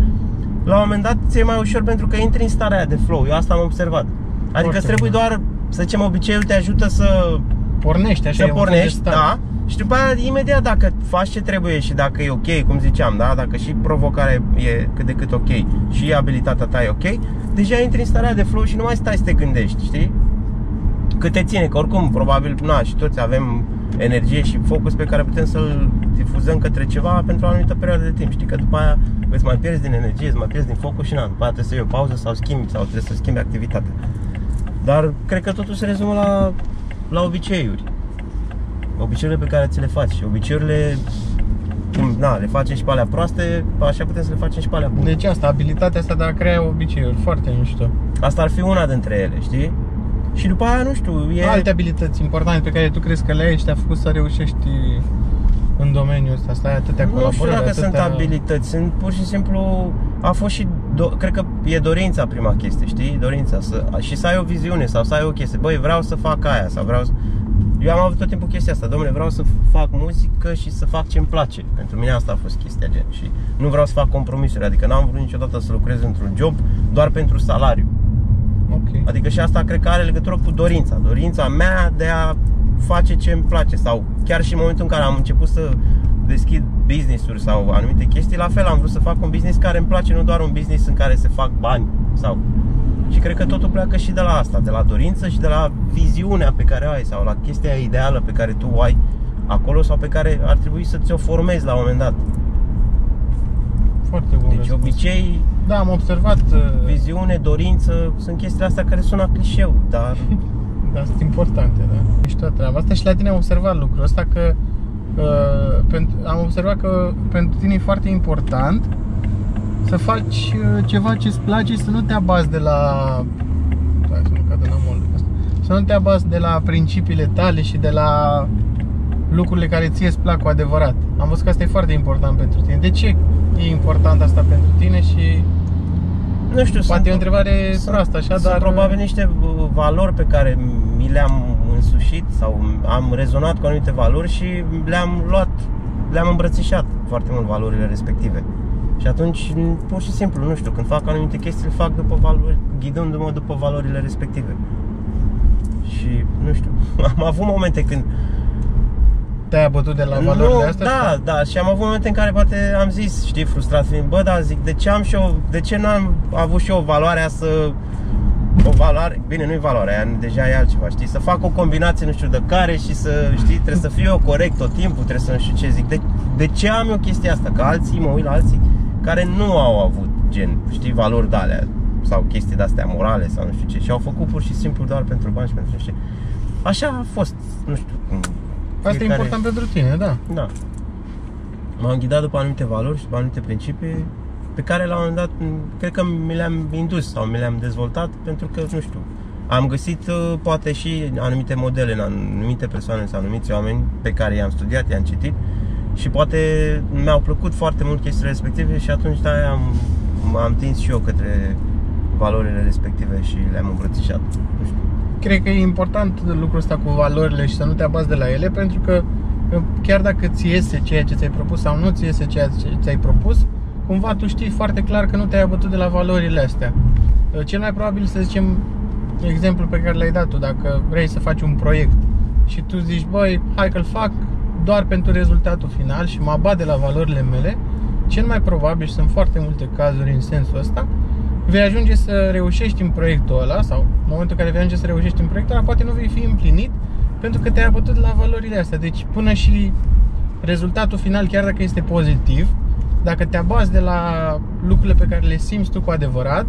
la un moment dat ți-e mai ușor pentru că intri în starea aia de flow. Eu asta am observat. Adică îți trebuie doar, să zicem, obiceiul te ajută să pornești așa, să pornești, da. Și după aia, imediat, dacă faci ce trebuie și dacă e ok, cum ziceam, da? Dacă și provocarea e cât de cât ok și abilitatea ta e ok, deja intri în starea de flow și nu mai stai să te gândești, știi? Cât te ține, că oricum, probabil, na, și toți avem energie și focus pe care putem să-l difuzăm către ceva pentru o anumită perioadă de timp. Știi că după aia îți mai pierzi din energie, îți mai pierzi din focus și na, după aia trebuie să iei o pauză sau schimbi sau trebuie să schimbi activitatea. Dar cred că totul se rezumă la la obiceiuri. Obiceiurile pe care ți le faci. Obiceiurile cum, na, le facem și pe alea proaste, așa putem să le facem și pe alea bune. Deci asta, abilitatea asta de a crea obiceiuri, foarte mișto. Asta ar fi una dintre ele, știi? Și după aia, nu știu, e... Alte abilități importante pe care tu crezi că le ai și te-a făcut să reușești în domeniul ăsta, să ai atâtea Nu colaborări, știu dacă atâtea... sunt abilități, sunt pur și simplu a fost și, do- cred că e dorința prima chestie, știi? Dorința să, și să ai o viziune sau să ai o chestie, băi, vreau să fac aia sau vreau să... Eu am avut tot timpul chestia asta, domnule, vreau să fac muzică și să fac ce-mi place. Pentru mine asta a fost chestia gen și nu vreau să fac compromisuri, adică n-am vrut niciodată să lucrez într-un job doar pentru salariu. Ok. Adică și asta cred că are legătură cu dorința. Dorința mea de a face ce îmi place sau chiar și în momentul în care am început să deschid business-uri sau anumite chestii, la fel am vrut să fac un business care îmi place, nu doar un business în care se fac bani sau și cred că totul pleacă și de la asta, de la dorință și de la viziunea pe care o ai sau la chestia ideală pe care tu o ai acolo sau pe care ar trebui să ți-o formezi la un moment dat. Foarte bun Deci răspuns. obicei, Da, am observat, uh, viziune, dorință, sunt chestiile astea care sună clișeu, dar *laughs* da, sunt importante, da. Mișto treaba asta și la tine am observat lucrul ăsta că uh, pentru, am observat că pentru tine e foarte important să faci uh, ceva ce-ți place și să nu te abazi de la Hai să nu cadă în amol asta. Să nu te abazi de la principiile tale și de la lucrurile care ție îți plac cu adevărat. Am văzut că asta e foarte important pentru tine. De ce e important asta pentru tine și nu știu, poate e o sunt- întrebare sunt- proastă așa, sunt dar probabil niște uh, valori pe care mi le-am însușit sau am rezonat cu anumite valori și le-am luat, le-am îmbrățișat foarte mult valorile respective. Și atunci, m, pur și simplu, nu știu, când fac anumite chestii, le fac după valori, ghidându-mă după valorile respective. Și, nu știu, *laughs* am avut momente când te-ai abătut de la valorile astea? da, da, și am avut momente în care poate am zis, știi, frustrat fiind, bă, da, zic, de ce am și eu, de ce n-am avut și eu valoarea să o valoare, bine, nu-i valoarea, aia deja e altceva, știi, să fac o combinație, nu știu, de care și să, știi, trebuie să fiu eu corect tot timpul, trebuie să nu știu ce zic, de, de ce am eu chestia asta, că alții, mă uit la alții care nu au avut, gen, știi, valori de alea sau chestii de-astea morale sau nu știu ce și au făcut pur și simplu doar pentru bani și pentru nu știu ce. Așa a fost, nu știu, cum Asta e fiecare- important pentru tine, da. da. M-am ghidat după anumite valori și după anumite principii pe care la un moment dat m, cred că mi le-am indus sau mi le-am dezvoltat pentru că, nu știu, am găsit uh, poate și anumite modele în anumite persoane sau anumiți oameni pe care i-am studiat, i-am citit și poate mi-au plăcut foarte mult chestiile respective și atunci de am, m-am tins și eu către valorile respective și le-am îmbrățișat. Nu știu. Cred că e important lucrul ăsta cu valorile și să nu te abazi de la ele pentru că uh, chiar dacă ți iese ceea ce ți-ai propus sau nu ți iese ceea ce ți-ai propus, cumva tu știi foarte clar că nu te-ai abătut de la valorile astea. Uh, Cel mai probabil să zicem exemplul pe care l-ai dat tu, dacă vrei să faci un proiect și tu zici, băi, hai că-l fac doar pentru rezultatul final și mă abat de la valorile mele, cel mai probabil și sunt foarte multe cazuri în sensul ăsta, vei ajunge să reușești în proiectul ăla sau în momentul în care vei ajunge să reușești în proiectul ăla, poate nu vei fi împlinit pentru că te-ai abătut de la valorile astea. Deci până și rezultatul final, chiar dacă este pozitiv, dacă te abazi de la lucrurile pe care le simți tu cu adevărat,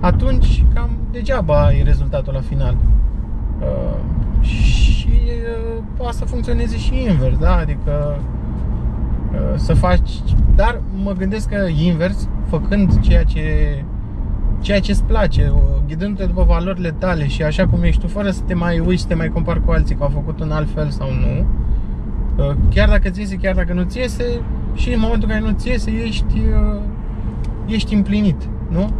atunci cam degeaba e rezultatul la final. Uh, și uh, poate să funcționeze și invers, da? Adică uh, să faci, dar mă gândesc că invers, făcând ceea ce ceea ce îți place, uh, ghidându-te după valorile tale și așa cum ești tu, fără să te mai uiți, să te mai compari cu alții că au făcut un alt fel sau nu, uh, chiar dacă ți iese, chiar dacă nu ți iese, și în momentul în care nu ți iese, ești, uh, ești împlinit, nu?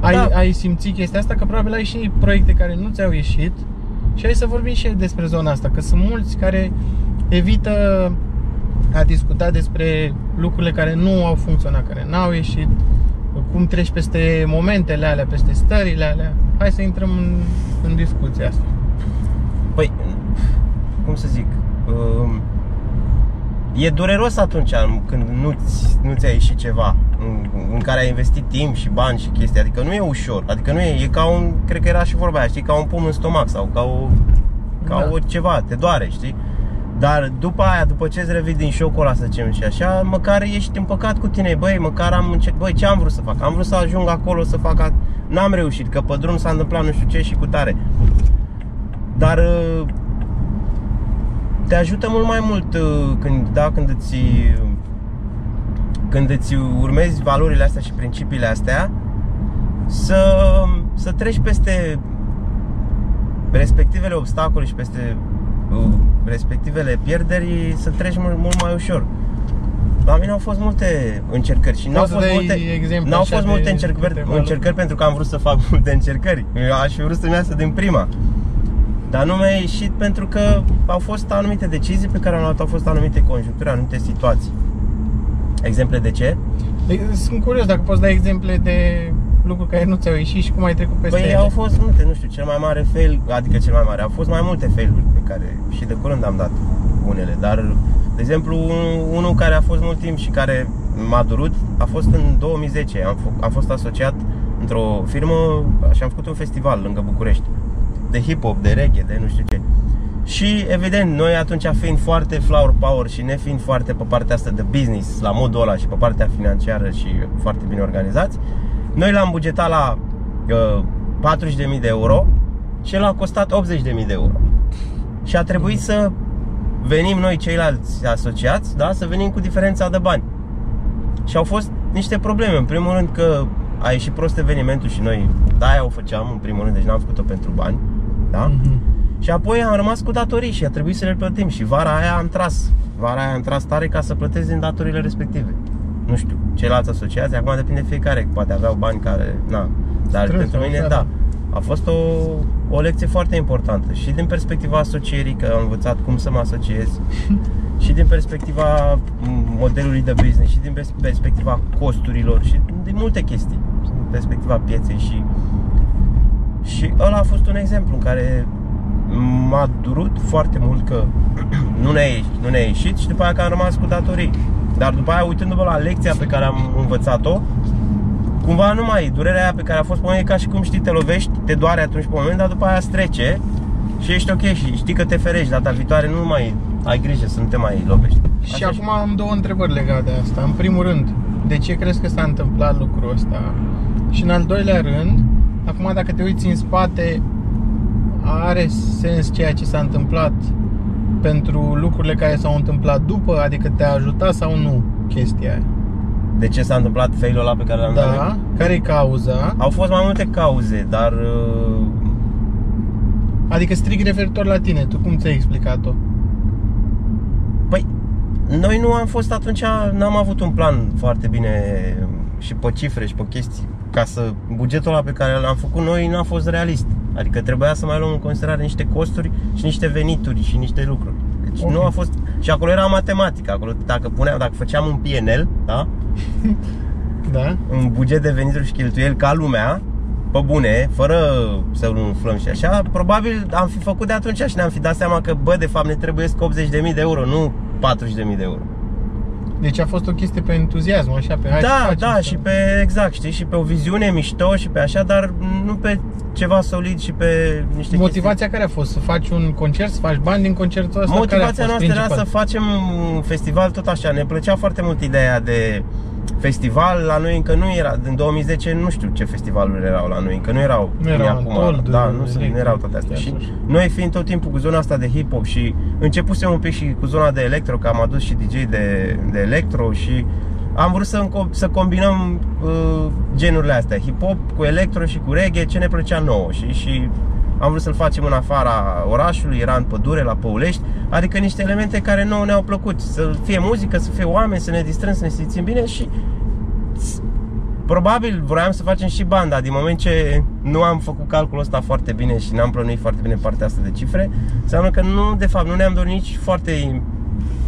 Ai, Da. ai simțit chestia asta, că probabil ai și proiecte care nu ți-au ieșit și hai să vorbim și despre zona asta, că sunt mulți care evită a discuta despre lucrurile care nu au funcționat, care n-au ieșit, cum treci peste momentele alea, peste stările alea. Hai să intrăm în, în discuția asta. Păi, cum să zic, um, e dureros atunci când nu-ți, nu ți-a ieșit ceva în, în care ai investit timp și bani și chestii, adică nu e ușor, adică nu e, e ca un, cred că era și vorba aia, știi, ca un pom în stomac sau ca o, ca Da. o ceva, te doare, știi? Dar după aia, după ce îți revii din șocul ăla, să zicem și așa, măcar ești împăcat cu tine, băi, măcar am încercat, băi, ce am vrut să fac? Am vrut să ajung acolo să fac, a... n-am reușit, că pe drum s-a întâmplat nu știu ce și cu tare. Dar uh, te ajută mult mai mult uh, când, da, când îți când îți urmezi valorile astea și principiile astea să, să treci peste respectivele obstacole și peste uh, respectivele pierderi să treci mult, mult mai ușor. La mine au fost multe încercări și nu au fost multe, n-au fost multe încercări, încercări pentru că am vrut să fac *laughs* multe încercări. Eu aș fi vrut să-mi iasă din prima. Dar nu mi-a ieșit pentru că au fost anumite decizii pe care am luat, au fost anumite conjuncturi, anumite situații. Exemple de ce? Sunt curios dacă poți da exemple de lucruri care nu ți-au ieșit și cum ai trecut peste Păi ele. au fost multe, nu știu, cel mai mare fail, adică cel mai mare, au fost mai multe failuri pe care și de curând am dat unele, dar de exemplu unul care a fost mult timp și care m-a durut a fost în 2010, am, f- am fost asociat într-o firmă și am făcut un festival lângă București de hip-hop, de reggae, de nu știu ce și evident, noi atunci fiind foarte flower power și ne fiind foarte pe partea asta de business, la modul ăla și pe partea financiară și foarte bine organizați, noi l-am bugetat la uh, 40.000 de euro și el a costat 80.000 de euro. Și a trebuit să venim noi ceilalți asociați, da, să venim cu diferența de bani. Și au fost niște probleme. În primul rând că a ieșit prost evenimentul și noi da, aia o făceam în primul rând, deci n-am făcut-o pentru bani, da? Mm-hmm. Și apoi am rămas cu datorii și a trebuit să le plătim și vara aia am tras. Vara aia am tras tare ca să plătesc din datorile respective. Nu știu, ceilalți asociații, acum depinde de fiecare, poate aveau bani care, na, dar Stres, pentru mine, da. da, a fost o, o lecție foarte importantă și din perspectiva asocierii, că am învățat cum să mă asociez *laughs* și din perspectiva m, modelului de business și din pers- perspectiva costurilor și din multe chestii, și din perspectiva pieței și și ăla a fost un exemplu în care m-a durut foarte mult că *clears throat* nu ne-a ieșit, nu ne-a ieșit și după aia că am rămas cu datorii. Dar după aia, uitându-mă la lecția pe care am învățat-o, cumva nu mai, durerea aia pe care a fost pe moment, e ca și cum știi, te lovești, te doare atunci pe moment, dar după aia îți trece și ești ok și știi că te ferești, data viitoare nu mai ai grijă să nu te mai lovești. Și Așa acum am două întrebări legate de asta. În primul rând, de ce crezi că s-a întâmplat lucrul ăsta? Și în al doilea rând, acum dacă te uiți în spate, are sens ceea ce s-a întâmplat pentru lucrurile care s-au întâmplat după? Adică te-a ajutat sau nu chestia aia? De ce s-a întâmplat failul ăla pe care l-am dat? Da? Care e cauza? Au fost mai multe cauze, dar uh, Adică strict referitor la tine, tu cum ți-ai explicat-o? Păi, noi nu am fost atunci, n-am avut un plan foarte bine și pe cifre și pe chestii ca să bugetul ăla pe care l-am făcut noi n-a fost realist. Adică trebuia să mai luăm în considerare niște costuri și niște venituri și niște lucruri. Deci Ok. nu a fost și acolo era matematică, acolo dacă puneam, dacă făceam un PNL, da? *laughs* Da? Un buget de venituri și cheltuieli ca lumea, pe bune, fără să nu umflăm și așa, probabil am fi făcut de atunci și ne-am fi dat seama că, bă, de fapt ne trebuie 80.000 de euro, nu 40.000 de euro. Deci a fost o chestie pe entuziasm, așa, pe hai să Da, facem, da, să- și pe, exact, știi, și pe o viziune mișto și pe așa, dar nu pe ceva solid și pe niște Motivația care a fost? Să faci un concert, să faci bani din concertul ăsta? chestii. Care a Motivația fost noastră era principal? să facem un festival tot așa, ne plăcea foarte mult ideea de festival, la noi încă nu era, din 2010 nu știu ce festivaluri erau la noi, încă nu erau Nu erau cum e acum, Antold, da, nu, sunt, nu Electro, erau toate astea. De și atunci. noi fiind tot timpul cu zona asta de hip-hop și începusem un pic și cu zona de electro, că am adus și DJ de, de electro și am vrut să, înco- să combinăm uh, genurile astea, hip-hop cu electro și cu reggae, ce ne plăcea nouă. Și, și am vrut să-l facem în afara orașului, era în pădure, la Păulești, adică niște elemente care nouă ne-au plăcut, să fie muzică, să fie oameni, să ne distrăm, să ne simțim bine și Probabil vroiam să facem și banda. Din moment ce nu am făcut calculul ăsta foarte bine Și n-am plănuit foarte bine partea asta de cifre Înseamnă că nu, de fapt, nu ne-am dorit nici foarte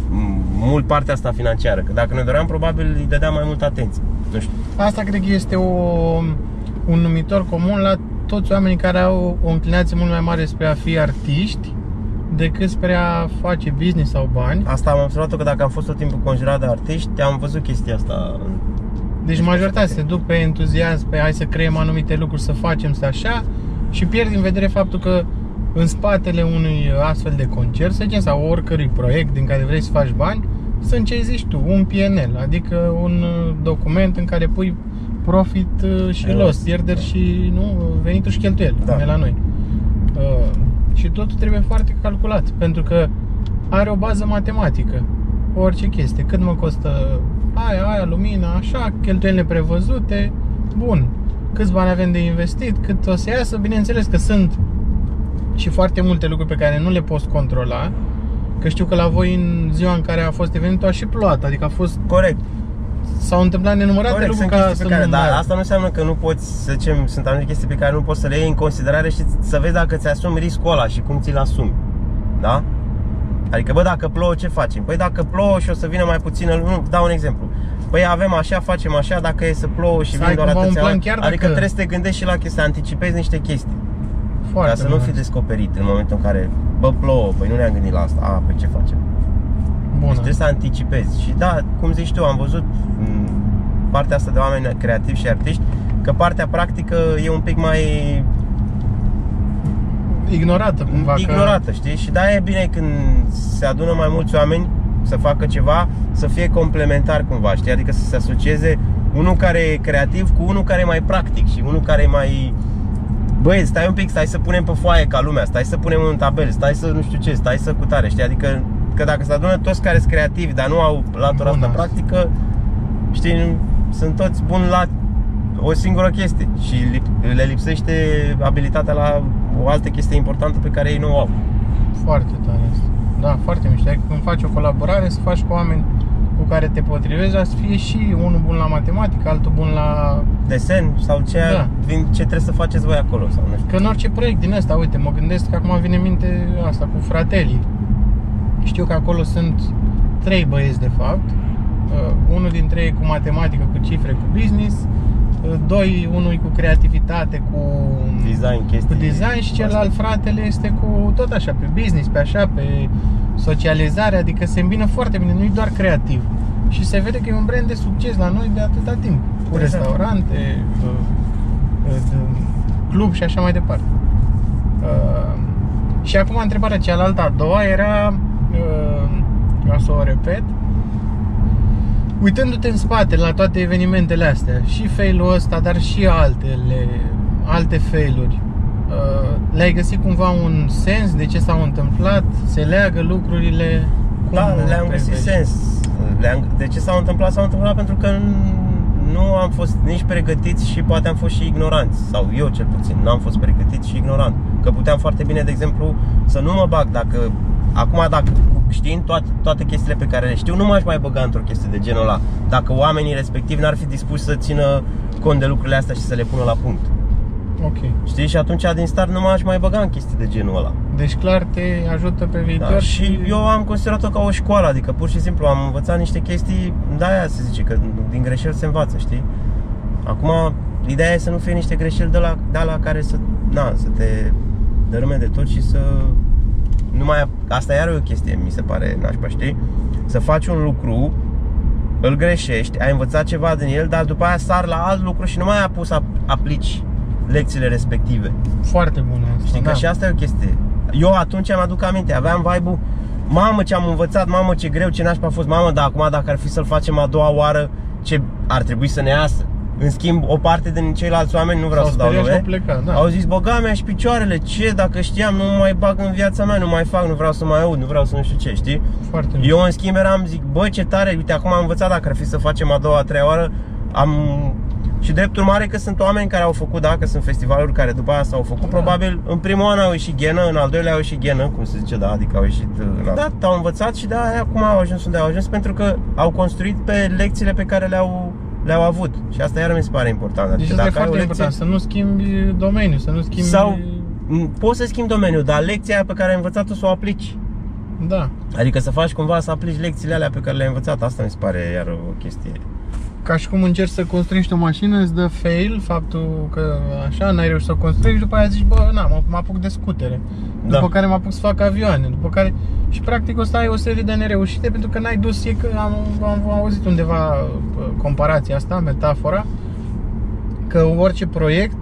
m, mult partea asta financiară Că dacă ne doream, probabil îi dădeam mai multă atenție. Nu știu. Asta cred că este o, un numitor comun la toți oamenii care au o înclinație mult mai mare spre a fi artiști decât spre a face business sau bani. Asta am observat că dacă am fost tot timpul conjurat de artiști Am văzut chestia asta Deci majoritatea se duc pe entuziasm, pe hai să creăm anumite lucruri, să facem, să așa și pierd din vedere faptul că în spatele unui astfel de concert, să zicem, sau oricărui proiect din care vrei să faci bani, sunt ce zici tu, un PNL, adică un uh, document în care pui profit uh, și Da. loss, pierderi și nu, venituri și cheltuieli, Da. cum e la noi. Uh, și totul trebuie foarte calculat, pentru că are o bază matematică. Orice chestie. Cât mă costă aia, aia, lumina, așa, cheltuielile prevăzute, bun. Câți bani avem de investit, cât o să iasă, bineînțeles că sunt și foarte multe lucruri pe care nu le poți controla, că știu că la voi în ziua în care a fost evenimentul a și plouat, adică a fost Corect. S-au întâmplat nenumărate Corect, lucruri sunt ca chestii să pe care, nu dar mai- asta nu înseamnă că nu poți, să zicem, sunt anumite chestii pe care nu poți să le iei în considerare și să vezi dacă ți-asumi riscul ăla și cum ți-l asumi. Da? Adică, bă, dacă plouă, ce facem? Păi dacă plouă și o să vină mai puțină lume, nu, dau un exemplu. Păi avem așa, facem așa, dacă e să plouă și Să vin ai doar cumva un atâția plan oameni. chiar Adică dacă- trebuie să te gândești și la chestii, să anticipezi niște chestii. foarte ca să nu bun. fii descoperit în momentul în care, bă, plouă, păi nu ne-am gândit la asta, a, păi ce facem? Bună. Deci trebuie să anticipezi. Și da, cum zici tu, am văzut m, partea asta de oameni creativi și artiști, că partea practică e un pic mai ignorată cumva că- ignorată, știi? Și da, e bine când se adună mai mulți oameni să facă ceva, să fie complementar cumva, știi? Adică să se asocieze unul care e creativ cu unul care e mai practic și unul care e mai Băi, stai un pic, stai să punem pe foaie ca lumea, stai să punem în tabel, stai să nu știu ce, stai să cutare, știi? Adică că dacă se adună toți care sunt creativi, dar nu au latura Bună. asta practică, știi, nu- sunt toți buni la o singură chestie și lip- le lipsește abilitatea la o altă chestie importantă pe care ei nu o au. Foarte tare asta. Da, foarte mișto. Adică când faci o colaborare, să faci cu oameni cu care te potrivești, dar să fie și unul bun la matematică, altul bun la... Desen sau ce, Da. din ce trebuie să faceți voi acolo sau nu știu. Că în orice proiect din ăsta, uite, mă gândesc că acum vine în minte asta cu fratelii. Știu că acolo sunt trei băieți, de fapt. Uh, unul dintre ei cu matematică, cu cifre, cu business. Uh, doi, unul cu creativitate, cu Design, chestii. cu design și celălalt fratele este cu tot așa, pe business, pe așa, pe socializare, adică se îmbină foarte bine, nu e doar creativ. Și se vede că e un brand de succes la noi de atâta timp. Cu Exact. restaurante, uh, uh, club și așa mai departe. Uh, Și acum întrebarea cealaltă, a doua, era, uh, o să o repet, uitându-te în spate la toate evenimentele astea, și failul ăsta, dar și altele, alte failuri, uh, le-ai găsit cumva un sens de ce s-au întâmplat? Se leagă lucrurile? Cum Da, le-am o găsit privești? sens. Le-am, de ce s-au întâmplat? S-au întâmplat pentru că nu am fost nici pregătiți și poate am fost și ignoranți. Sau eu cel puțin, nu am fost pregătit și ignorant. Că puteam foarte bine, de exemplu, să nu mă bag dacă Acum, dacă știind toate, toate chestiile pe care le știu, nu m-aș mai băga într-o chestie de genul ăla. Dacă oamenii respectivi n-ar fi dispuși să țină cont de lucrurile astea și să le pună la punct. Ok. Știi? Și atunci, din start, nu m-aș mai băga în chestii de genul ăla. Deci clar te ajută pe viitor Da, și eu am considerat-o ca o școală, adică pur și simplu am învățat niște chestii, de aia se zice că din greșeli se învață, știi? Acum, ideea e să nu fie niște greșeli de la, de la care să, na, să te dărâme de tot și să nu mai, asta iar e o chestie, mi se pare nașpa, știi? Să faci un lucru, îl greșești, ai învățat ceva din el, dar după aia sar la alt lucru și nu mai ai pus să aplici lecțiile respective. Foarte bună asta, Știi da. că și asta e o chestie. Eu atunci îmi aduc aminte, aveam vibe-ul Mamă ce am învățat, mamă ce greu, ce nașpa a fost Mamă, dar acum dacă ar fi să-l facem a doua oară Ce ar trebui să ne iasă În schimb, o parte din ceilalți oameni, nu vreau S-au să dau speriat și nume au plecat, da. Au zis, băga mea și picioarele, ce dacă știam, nu mă mai bag în viața mea, nu mai fac, nu vreau să mai aud, nu vreau să nu știu ce, știi? Foarte Eu în schimb eram, zic, bă, ce tare, uite, acum am învățat dacă ar fi să facem a doua, a treia oară Am... Și drept urmare că sunt oameni care au făcut, da, că sunt festivaluri care după aia s-au făcut Da. Probabil în primul an au ieșit ghenă, în al doilea au ieșit ghenă, cum se zice, da, adică au ieșit uh, Da, au învățat și de aia acum au ajuns unde au ajuns Pentru că au construit pe lecțiile pe care le-au le-au avut Și asta iar mi se pare important Deci Adică asta e ai o foarte lecție- important, să nu schimbi domeniul, să nu schimbi... Sau m, poți să schimbi domeniul, dar lecția aia pe care ai învățat-o să o aplici Da. Adică să faci cumva să aplici lecțiile alea pe care le-ai învățat Asta mi se pare iar o chestie Ca și cum încerci să construiești o mașină, îți dă fail faptul că așa, n-ai reușit să o construiești, după aia zici, bă, na, mă, mă apuc de scutere. După Da. care mă apuc să fac avioane, după care... Și practic o să ai o serie de nereușite pentru că n-ai dus, e că am, am, am auzit undeva uh, comparația asta, metafora, că orice proiect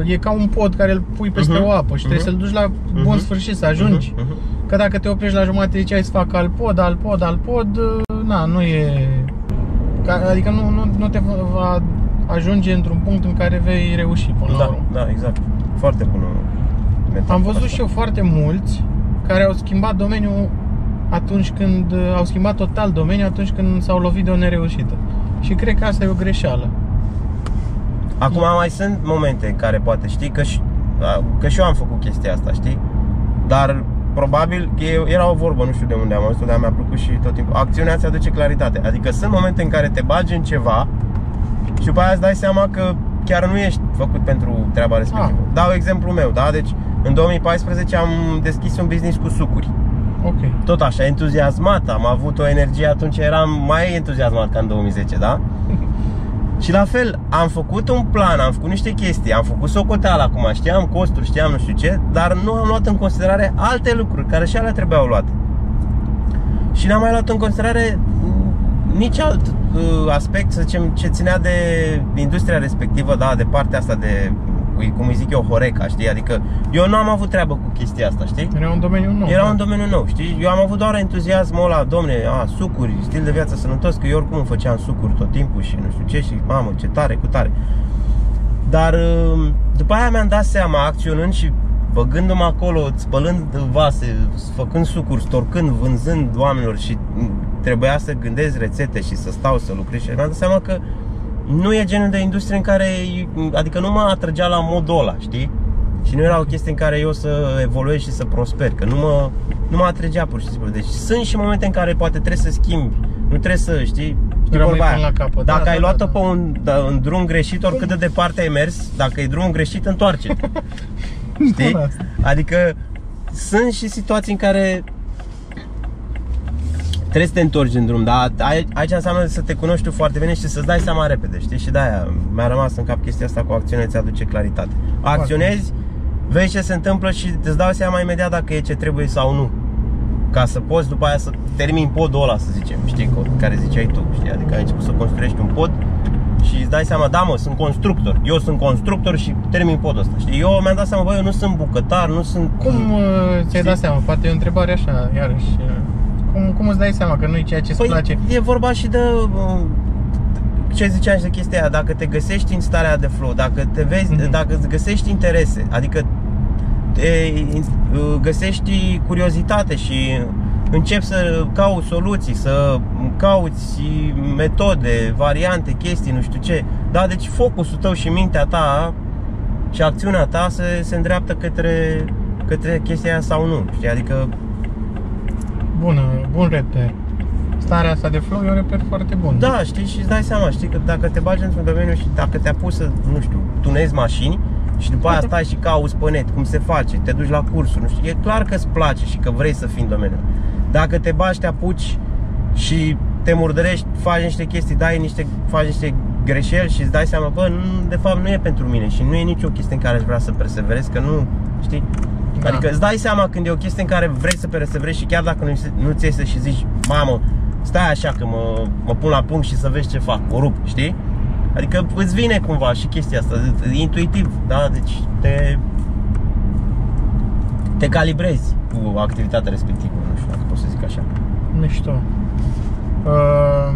uh, e ca un pod care îl pui peste Mhm, o apă și trebuie mhm. să-l duci la bun Mhm. sfârșit, să ajungi. Mhm, mhm. Că dacă te oprești la jumătate ziceai să fac al pod, al pod, al pod, uh, na, nu e... ca- Adică nu, nu, nu te va- va ajunge într-un punct în care vei reuși până la Da, urmă. da, exact. Foarte bună metafora Am văzut asta. și eu foarte mulți care au schimbat domeniul atunci când uh, au schimbat total domeniul, atunci când s-au lovit de o nereușită. Și cred că asta e o greșeală. Acum mai sunt momente în care poate știi că și, că și eu am făcut chestia asta, știi? Dar probabil că era o vorbă, nu știu de unde am auzit dar mi-a plăcut și tot timpul. Acțiunea ți aduce claritate. Adică sunt momente în care te bagi în ceva și după aia îți dai seama că chiar nu ești făcut pentru treaba respectivă. Ah. Dau exemplu meu, da? Deci în 2014 am deschis un business cu sucuri. Ok. Tot așa, entuziasmat, am avut o energie atunci, eram mai entuziasmat ca în 2010, da? *laughs* Și la fel, am făcut un plan, am făcut niște chestii, am făcut socoteală acum, știam costuri, știam nu știu ce, dar nu am luat în considerare alte lucruri care și alea trebuiau luate. Și n-am mai luat în considerare nici alt uh, aspect, să zicem, ce ținea de industria respectivă, da, de partea asta de cum îi zic eu, Horeca, știi? Adică eu nu am avut treabă cu chestia asta, știi? Era un domeniu nou. Era da. un domeniu nou, știi? Eu am avut doar entuziasmul ăla, domne, a, sucuri, stil de viață sănătos, că eu oricum îmi făceam sucuri tot timpul și nu știu ce și mamă, ce tare, cu tare. Dar um, după aia mi-am dat seama, acționând și băgându-mă acolo, spălând vase, făcând sucuri, storcând, vânzând oamenilor și trebuia să gândesc rețete și să stau să lucrez și mi-am dat seama că nu e genul de industrie în care, adică nu mă atrăgea la modul ăla, știi? Și nu era o chestie în care eu să evoluez și să prosper, că nu mă, nu mă atrăgea pur și simplu. Deci sunt și momente în care poate trebuie să schimbi, nu trebuie să, știi, știi vorba aia. La capăt. Dacă da, ai da, luat-o da, pe un, da, un drum greșit, oricât de departe ai mers, dacă e drumul greșit, întoarce *laughs* Știi? Adică sunt și situații în care trebuie să te întorci în drum, dar aici înseamnă să te cunoști tu foarte bine și să-ți dai seama repede, știi? Și de-aia mi-a rămas în cap chestia asta cu acțiunea ți aduce claritate. Acționezi, vezi ce se întâmplă și îți dau seama imediat dacă e ce trebuie sau nu. Ca să poți după aia să termini podul ăla, să zicem, știi, care ziceai tu, știi? Adică ai început să construiești un pod și îți dai seama, da mă, sunt constructor, eu sunt constructor și termin podul ăsta, știi? Eu mi-am dat seama, bă, eu nu sunt bucătar, nu sunt... Cum uh, ți-ai dat seama? Poate e o întrebare așa, iarăși uh, cum, cum îți dai seama că nu e ceea ce îți păi, place? e vorba și de uh, ce ziceam și de chestia aia, dacă te găsești în starea de flow, dacă te vezi, mm-hmm. dacă îți găsești interese, adică te uh, găsești curiozitate și începi să cauți soluții, să cauți metode, variante, chestii, nu știu ce. Da, deci focusul tău și mintea ta și acțiunea ta se, se îndreaptă către, către chestia aia sau nu. Știi? Adică bună, bun reper. Starea asta de flow e un reper foarte bun. Da, știi, și îți dai seama, știi, că dacă te bagi într-un domeniu și dacă te-a pus să, nu știu, tunezi mașini și după aia stai și cauți pe net cum se face, te duci la cursuri, nu știu, e clar că îți place și că vrei să fii în domeniul. Dacă te bagi, te apuci și te murdărești, faci niște chestii, dai niște, faci niște greșeli și îți dai seama, bă, nu, de fapt nu e pentru mine și nu e nicio chestie în care aș vrea să perseverez, că nu, știi, da. Adică îți dai seama când e o chestie în care vrei să perseverezi și chiar dacă nu, nu ți iese și zici, mamă, stai așa că mă, mă pun la punct și să vezi ce fac, o rup, știi? Adică îți vine cumva și chestia asta, intuitiv, da? Deci te, te calibrezi cu activitatea respectivă, nu știu dacă pot să zic așa. Mișto. Uh,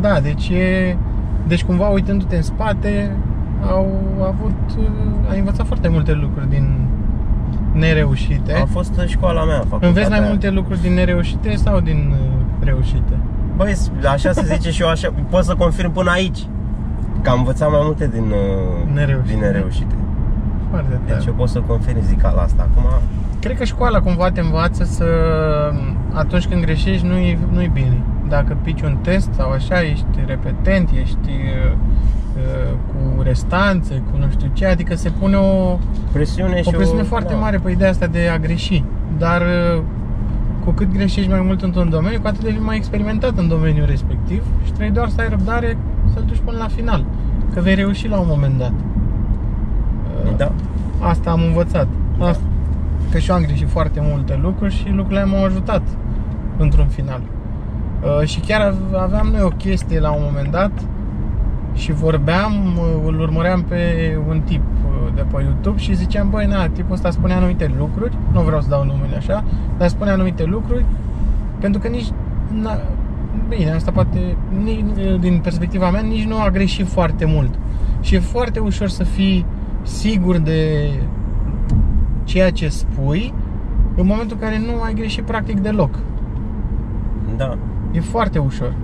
da, deci e... Deci cumva uitându-te în spate, au avut, uh, ai învățat foarte multe lucruri din nereușite. A fost școala mea, Înveți mai multe lucruri din nereușite sau din uh, reușite? Băi, așa se zice și eu așa, pot să confirm până aici că am învățat mai multe din uh, nereușite. Din nereușite. Foarte tare. Deci eu pot să confirm zic la asta. Acum Cred că școala cumva te învață să atunci când greșești nu-i, nu-i bine. Dacă pici un test sau așa, ești repetent, ești uh, Uh, cu restanțe, cu nu știu ce, adică se pune o presiune, o presiune o, foarte da. mare pe ideea asta de a greși. Dar uh, cu cât greșești mai mult într-un domeniu, cu atât devii mai experimentat în domeniul respectiv și trebuie doar să ai răbdare să-l duci până la final. Că vei reuși la un moment dat. Uh, da. Asta am învățat. Asta, că și eu am greșit foarte multe lucruri și lucrurile m-au ajutat într-un final. Și chiar aveam noi o chestie la un moment dat și vorbeam, îl urmăream pe un tip uh, de pe YouTube și ziceam, băi, na, tipul ăsta spune anumite lucruri, nu vreau să dau numele așa, dar spune anumite lucruri, pentru că nici, na, bine, asta poate, nici, din perspectiva mea, nici nu a greșit foarte mult. Și e foarte ușor să fii sigur de ceea ce spui în momentul în care nu ai greșit practic deloc. Da. E foarte ușor.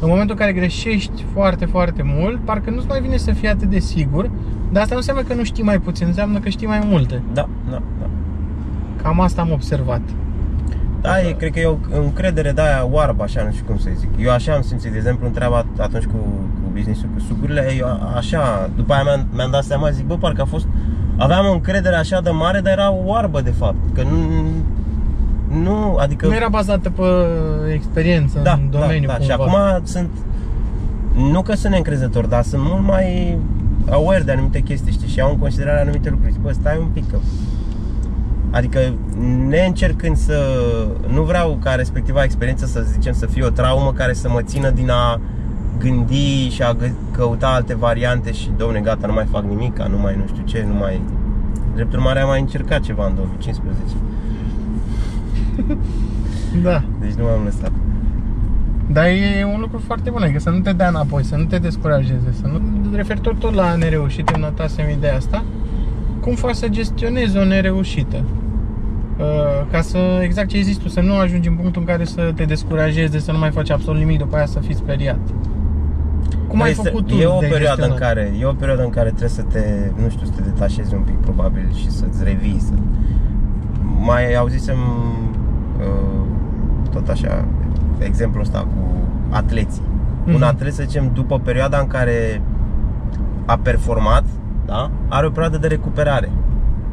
În momentul în care greșești foarte, foarte mult, parcă nu-ți mai vine să fii atât de sigur, dar asta nu înseamnă că nu știi mai puțin, înseamnă că știi mai multe. Da, da, da. Cam asta am observat. Da, e, cred că e o încredere de aia oarbă, așa, nu știu cum să zic. Eu așa am simțit, de exemplu, întreaba atunci cu, cu business-ul cu sucurile, eu așa, după aia mi-am, mi-am dat seama, zic, bă, parcă a fost, aveam o încredere așa de mare, dar era oarbă, de fapt, că nu, nu, adică... Nu era bazată pe experiență da, în domeniu da, da. cumva. Și acum sunt, nu că sunt neîncrezător, dar sunt mult mai aware de anumite chestii, știi, și iau în considerare anumite lucruri. Zic, bă, stai un pic, că Adică neîncercând să Nu vreau ca respectiva experiență să zicem să fie o traumă care să mă țină din a gândi și a căuta alte variante și domne gata, nu mai fac nimic, nu mai nu știu ce, nu mai Drept urmare am mai încercat ceva în 2015 Da Deci nu m-am lăsat Dar e un lucru foarte bun, adică să nu te dea înapoi, să nu te descurajeze, să nu... Referitor tot la nereușit, îmi notasem ideea asta Cum faci să gestionezi o nereușită? Uh, ca să, exact ce ai zis tu, să nu ajungi în punctul în care să te descurajezi, să nu mai faci absolut nimic, după aia să fii speriat. Cum ai este, făcut tu e o de perioadă în gestionat? care E o perioadă în care trebuie să te, nu știu, să te detașezi un pic probabil și să-ți revii să... Mai auzisem uh, tot așa exemplul ăsta cu atleții Un Mhm. atlet, să zicem, după perioada în care a performat da? Are o perioadă de recuperare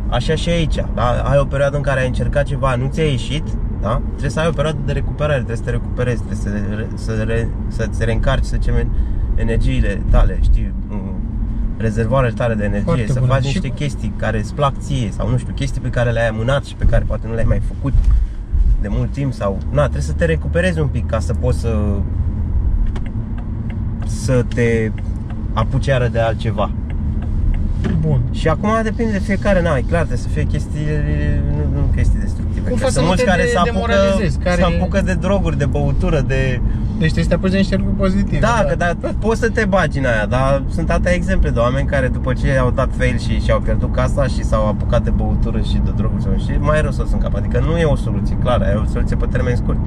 Așa și aici, da? ai o perioadă în care ai încercat ceva, nu ți-a ieșit da? Trebuie să ai o perioadă de recuperare, trebuie să te recuperezi, trebuie să, re, să, re, să-ți reîncarci, să zicem, energiile tale, știi, m, rezervoarele tale de energie, Foarte să bun. faci Și- niște chestii care îți plac ție sau nu știu, chestii pe care le-ai amânat și pe care poate nu le-ai mai făcut de mult timp sau, na, trebuie să te recuperezi un pic ca să poți să să te apuci iară de altceva. Bun. Și acum depinde de fiecare, na, e clar, trebuie să fie chestii, nu, nu chestii destructive. Cum Că faci să sunt nu mulți te care de- se apucă, demoralizezi, care- se apucă de droguri, de băutură, de... Deci trebuie să te apuci de niște lucruri pozitive. Da, că da, poți să te bagi în aia, dar sunt atâtea exemple de oameni care după ce au dat fail și și-au pierdut casa și s-au apucat de băutură și de droguri sau și mai rău să sunt cap. Adică nu e o soluție clară, e o soluție pe termen scurt.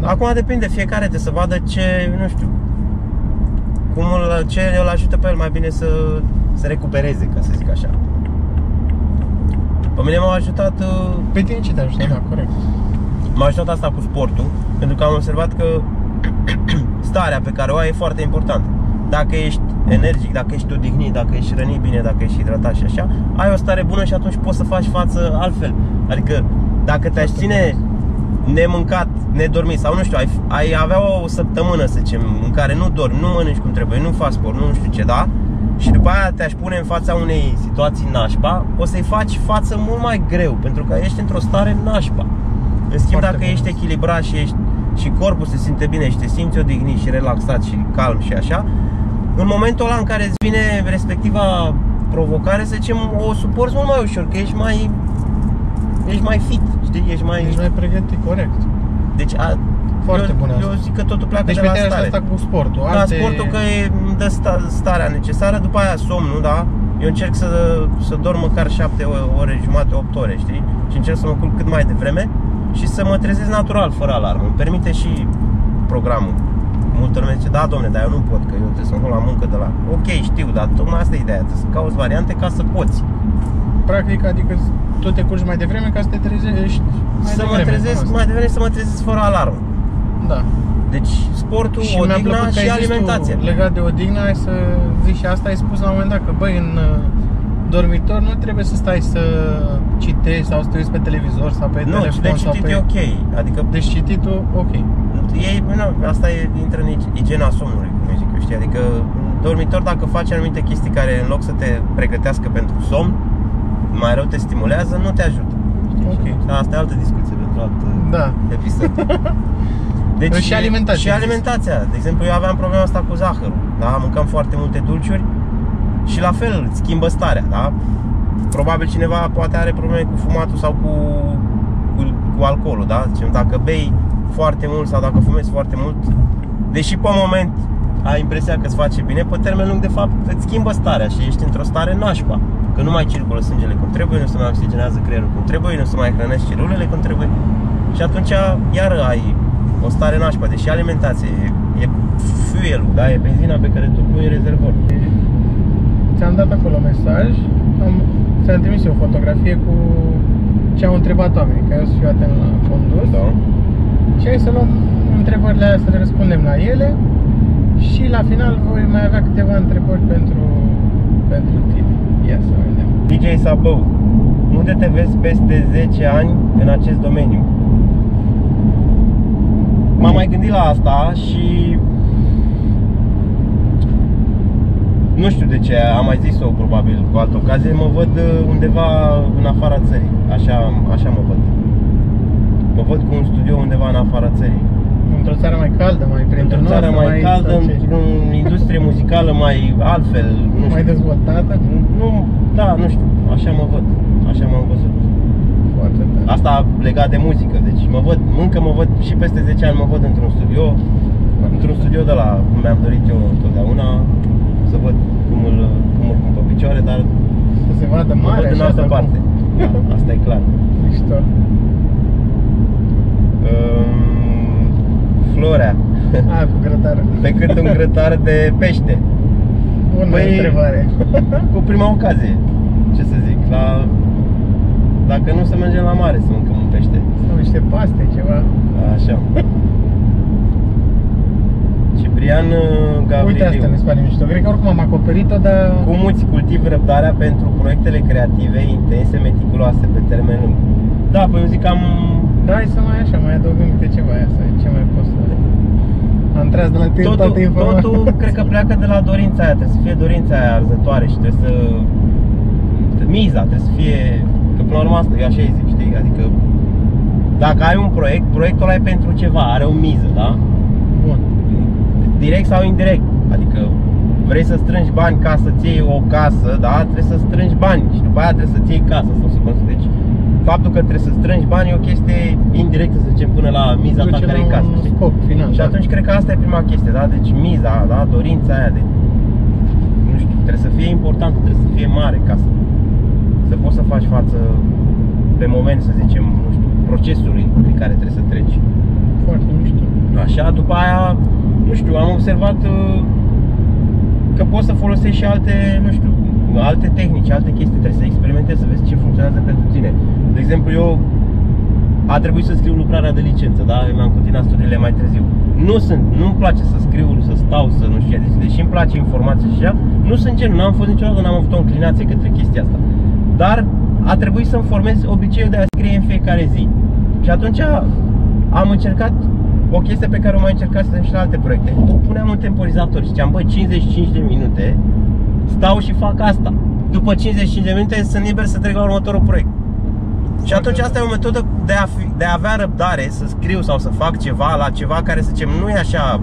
Da. Acum depinde, fiecare trebuie să vadă ce, nu știu, cum îl, ce îl ajută pe el mai bine să se recupereze, ca să zic așa. Pe mine m-a ajutat uh, Pe tine ce te ajută, da, corect. M-a ajutat asta cu sportul, pentru că am observat că *clears throat* starea pe care o ai e foarte importantă. Dacă ești energic, dacă ești odihnit, dacă ești rănit bine, dacă ești hidratat și așa, ai o stare bună și atunci poți să faci față altfel. Adică dacă te-aș ține nemâncat, nedormit sau nu știu, ai, ai avea o săptămână, să zicem, în care nu dormi, nu mănânci cum trebuie, nu faci sport, nu știu ce, da? Și după aia te-aș pune în fața unei situații nașpa, o să-i faci față mult mai greu, pentru că ești într-o stare nașpa. În schimb, Foarte dacă bun. ești echilibrat și ești și corpul se simte bine și te simți odihnit și relaxat și calm și așa, în momentul ăla în care îți vine respectiva provocare, să zicem, o suporți mult mai ușor, că ești mai ești mai fit, știi? Ești mai Ești mai pregătit, corect. Deci a, Foarte eu, bună Eu asta. zic că totul pleacă Deci de pe la tine stare. asta cu sportul. La Alte... sportul că e, îmi dă sta, starea necesară, după aia somnul, da? Eu încerc să, să dorm măcar 7 ore, jumate, 8 ore, știi? Și încerc să mă culc cât mai devreme și să mă trezesc natural, fără alarmă. Îmi permite și programul. Multă lume zice, da, domne, dar eu nu pot, că eu trebuie să mă la muncă de la... Ok, știu, dar tocmai asta e ideea, trebuie să cauți variante ca să poți. Practic, adică tu te curgi mai devreme ca să te trezești mai să mă devreme, trezesc cam asta. mai devreme, să mă trezesc fără alarmă. Da. Deci sportul, Și mi-a odihna plăcut că și ai zis tu, alimentația. legat de odihnă, ai să zici și asta ai spus la un moment dat că băi, în uh, dormitor nu trebuie să stai să citești sau să te uiți pe televizor sau pe Nu, telefon de sau citit pe... e ok. Adică Deci cititul, ok. e, nu, asta e, intră în ig- igiena somnului, cum zic eu, știi? Adică în dormitor dacă faci anumite chestii care în loc să te pregătească pentru somn, mai rău te stimulează, nu te ajută. Ok. Dar asta e altă discuție pentru alt Da. episod. *laughs* Deci, Și alimentația, Și ai alimentația. De exemplu, eu aveam problema asta cu zahărul. Da? Mâncam foarte multe dulciuri și la fel îți schimbă starea. Da? Probabil cineva poate are probleme cu fumatul sau cu, cu, cu alcoolul. Da? Zicem, dacă bei foarte mult sau dacă fumezi foarte mult, deși pe moment ai impresia că îți face bine, pe termen lung de fapt îți schimbă starea și ești într-o stare nașpa. Că nu mai circulă sângele cum trebuie, nu se mai oxigenează creierul cum trebuie, nu se mai hrănești celulele cum trebuie și atunci iară ai o stare nașpa, deși alimentație e, e fuel da? E benzina pe care tu pui în rezervor. Ți-am dat acolo mesaj, am, ți-am trimis eu o fotografie cu ce au întrebat oamenii, că eu să fiu atent la condus. Da. Și hai să luăm întrebările astea, să le răspundem la ele și la final voi mai avea câteva întrebări pentru, pentru tine. Ia să vedem. DJ Sabău, unde te vezi peste 10 ani în acest domeniu? M-am mai gândit la asta și nu știu de ce, am mai zis-o probabil cu altă ocazie, mă văd uh, undeva în afara țării, așa, așa mă văd. Mă văd cu un studio undeva în afara țării. Într-o țară mai caldă, mai Într-o țară mai, mai caldă, într-o industrie muzicală mai altfel, nu știu. Mai dezvoltată? Nu, da, nu știu, așa mă văd, așa m-am văzut. Foarte tare. Asta legat de muzică, deci mă văd, încă mă văd și peste 10 ani mă văd într-un studio, într-un studio de la cum mi-am dorit eu întotdeauna, să văd cum îl, cum îl pun pe picioare, dar să se vadă mare văd în altă parte. Da, asta e clar. Mișto. Um, Florea. A, cu grătar. Pe cât un grătar de pește. Bună păi, întrebare. *laughs* cu prima ocazie. Ce să zic, la... Dacă nu să mergem la mare să mâncăm un pește. Sau niște paste, ceva. Așa. Ciprian Gavriliu. Uite asta mi se pare mișto. Cred că oricum am acoperit-o, dar... Cum îți cultivi răbdarea pentru proiectele creative, intense, meticuloase, pe termen lung? Da, păi eu zic că am... Da, hai să mai așa, mai adăugăm câte ceva aia, să ce mai poți să... Am tras de la tine totul, toate informații. Totul cred că pleacă de la dorința aia, trebuie să fie dorința aia arzătoare și trebuie să... Miza trebuie să fie... Că până la urmă asta, eu așa îi zic, știi? Adică dacă ai un proiect, proiectul ăla e pentru ceva, are o miză, da? Bun direct sau indirect. Adică vrei să strângi bani ca să-ți iei o casă, da? Trebuie să strângi bani și după aia trebuie să-ți iei casa sau să construiești. Deci, faptul că trebuie să strângi bani e o chestie indirectă, să zicem, până la miza ta care e casă. Scop final, și da. atunci cred că asta e prima chestie, da? Deci miza, da? Dorința aia de nu știu, trebuie să fie important, trebuie să fie mare ca să, să poți să faci față pe moment, să zicem, nu știu, procesului prin care trebuie să treci. Foarte mișto. Așa, după aia nu știu, am observat uh, că poți să folosești și alte, nu știu, alte tehnici, alte chestii, trebuie să experimentezi, să vezi ce funcționează pentru tine. De exemplu, eu a trebuit să scriu lucrarea de licență, da? Eu mi-am continuat studiile mai târziu. Nu sunt, nu-mi place să scriu, să stau, să nu știu, deci, deși îmi place informația și așa, nu sunt genul, n-am fost niciodată, n-am avut o înclinație către chestia asta. Dar a trebuit să-mi formez obiceiul de a scrie în fiecare zi. Și atunci am încercat o chestie pe care o mai încercasem și la alte proiecte. Puneam un temporizator și ziceam, băi, 55 de minute, stau și fac asta. După 55 de minute sunt liber să trec la următorul proiect. Și atunci asta e o metodă de a, fi, de a avea răbdare să scriu sau să fac ceva la ceva care să zicem nu e așa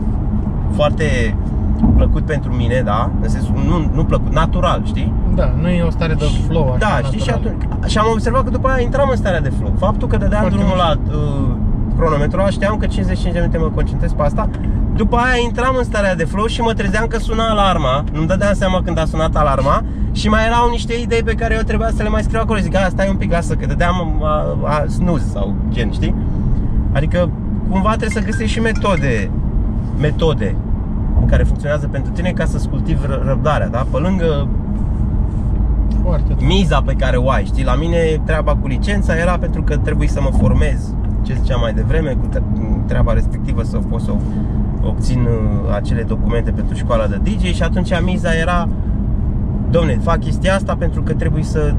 foarte plăcut pentru mine, da? În sensul, nu, nu plăcut, natural, știi? Da, nu e o stare de flow așa, Da, natural. știi, și, atunci, și am observat că după aia intram în starea de flow Faptul că dădeam drumul la uh, cronometru, știam că 55 de minute mă concentrez pe asta După aia intram în starea de flow și mă trezeam că suna alarma Nu-mi dădeam seama când a sunat alarma Și mai erau niște idei pe care eu trebuia să le mai scriu acolo Zic, stai un pic, lasă, că dădeam a, a, snooze sau gen, știi? Adică cumva trebuie să găsești și metode Metode care funcționează pentru tine ca să-ți cultivi răbdarea, da? Pe lângă Foarte miza pe care o ai, știi? La mine treaba cu licența era pentru că trebuie să mă formez ce ziceam mai devreme, cu treaba respectivă să pot să obțin uh, acele documente pentru școala de DJ și atunci miza era Domne, fac chestia asta pentru că trebuie să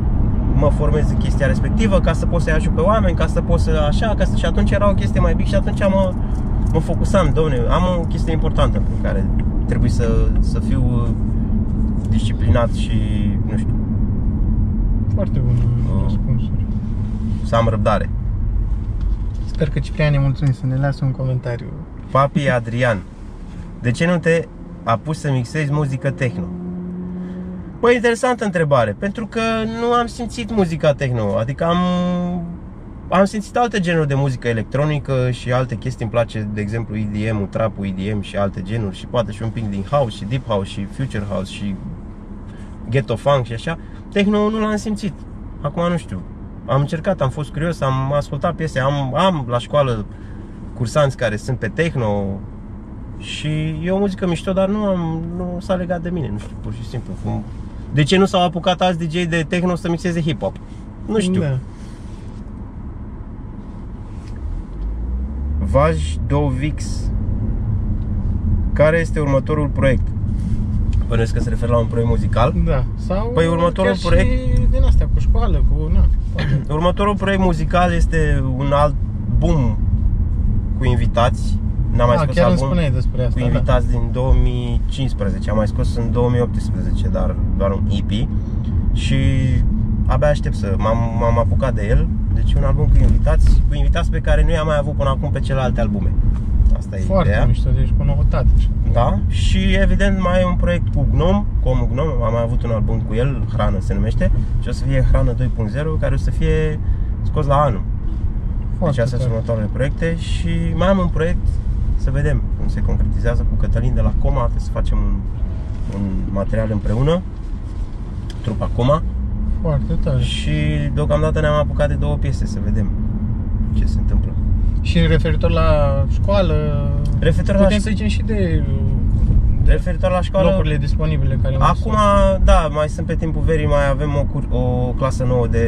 mă formez în chestia respectivă ca să pot să-i ajut pe oameni, ca să pot să așa, ca să... și atunci era o chestie mai big și atunci mă, mă focusam, domne, am o chestie importantă pe care trebuie să, să fiu uh, disciplinat și, nu știu. Foarte bun uh, răspunsuri Să am răbdare Sper că Ciprian ne mulțumim să ne lasă un comentariu. Papi Adrian, de ce nu te apuci să mixezi muzică techno? Păi, interesantă întrebare, pentru că nu am simțit muzica techno, adică am, am simțit alte genuri de muzică electronică și alte chestii, îmi place, de exemplu, EDM-ul, trap EDM și alte genuri și poate și un pic din house și deep house și future house și ghetto funk și așa. Techno nu l-am simțit, acum nu știu, am încercat, am fost curios, am ascultat piese, am, am la școală cursanți care sunt pe techno și e o muzică mișto, dar nu, am, nu s-a legat de mine, nu știu, pur și simplu. Cum... De ce nu s-au apucat alți DJ de techno să mixeze hip-hop? Nu știu. Da. Vaj Dovix Care este următorul proiect? Bănuiesc că se referă la un proiect muzical Da. Sau Păi următorul chiar proiect- Și din astea cu școală, cu na, poate. *clears throat* Următorul proiect muzical este un album cu invitați N-am mai Ah, scos chiar îmi album spuneai despre asta, cu da. invitați din 2015 Am mai scos în 2018, dar doar un EP Și abia aștept să m-am, m-am apucat de el Deci un album cu invitați Cu invitați pe care nu i-am mai avut până acum pe celelalte albume Asta e Foarte ideea mișto, deci cu noutate. așa. Da, și evident mai e un proiect cu Gnom, cu omul Gnom, am mai avut un album cu el, Hrană se numește Și o să fie Hrană 2.0, care o să fie scos la anul Foarte Deci astea sunt tare. următoarele proiecte și mai am un proiect, să vedem cum se concretizează cu Cătălin de la Coma Trebuie să facem un, un material împreună Trupa Coma Foarte tare. Și deocamdată ne-am apucat de două piese, să vedem ce se întâmplă Și referitor la școală, Referitor la putem ș- să zicem și de Referitor la școală locurile disponibile care mai Acum, sunt. da, mai sunt pe timpul verii, mai avem o, cur- o clasă nouă de,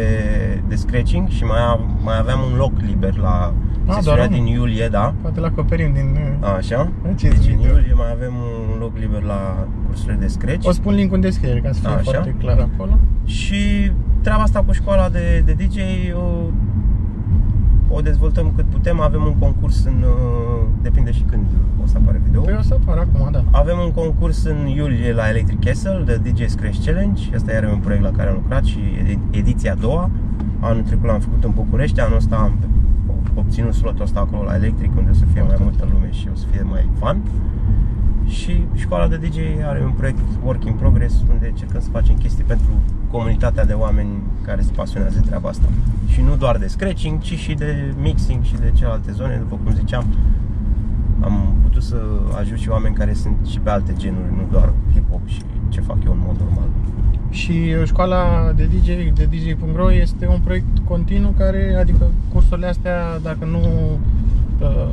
de scratching și mai, a, mai aveam un loc liber la Ah, sesiunea doar unul? din iulie, da. Poate la acoperim din... Așa. Ce Deci în video? iulie mai avem un loc liber la cursurile de scratch. O spun link în descriere ca să fie Așa. foarte clar acolo. Și treaba asta cu școala de, de DJ o, o dezvoltăm cât putem. Avem un concurs în... uh, Depinde și când o să apare video. Păi o să apar acum, da. Avem un concurs în iulie la Electric Castle de DJ Scratch Challenge. Asta iar e un proiect la care am lucrat și edi- ediția a doua. Anul trecut l-am făcut în București, anul ăsta am obținut slotul ăsta acolo la Electric unde o să fie mai Foarte multă lume și o să fie mai fun. Și școala de DJ are un proiect work in progress unde încercăm să facem chestii pentru comunitatea de oameni care se pasionează de treaba asta. Și nu doar de scratching, ci și de mixing și de celelalte zone, după cum ziceam. Am putut să ajut și oameni care sunt și pe alte genuri, nu doar hip-hop și ce fac eu în mod normal. Și uh, școala de DJ, de DJ.ro este un proiect continuu care, adică cursurile astea, dacă nu uh,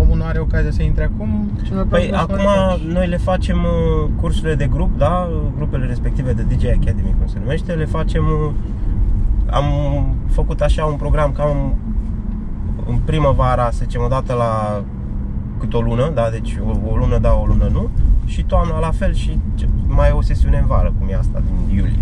omul nu are ocazia să intre acum, cel mai Păi probabil o să acum mai faci. noi le facem uh, cursurile de grup, da, grupele respective de DJ Academy, cum se numește, le facem uh, am făcut așa un program cam în primăvara, să zicem, o dată la cât o lună, da, deci o, o lună da, o lună nu și toamna la fel și ce- mai e o sesiune în vară, cum e asta din iulie.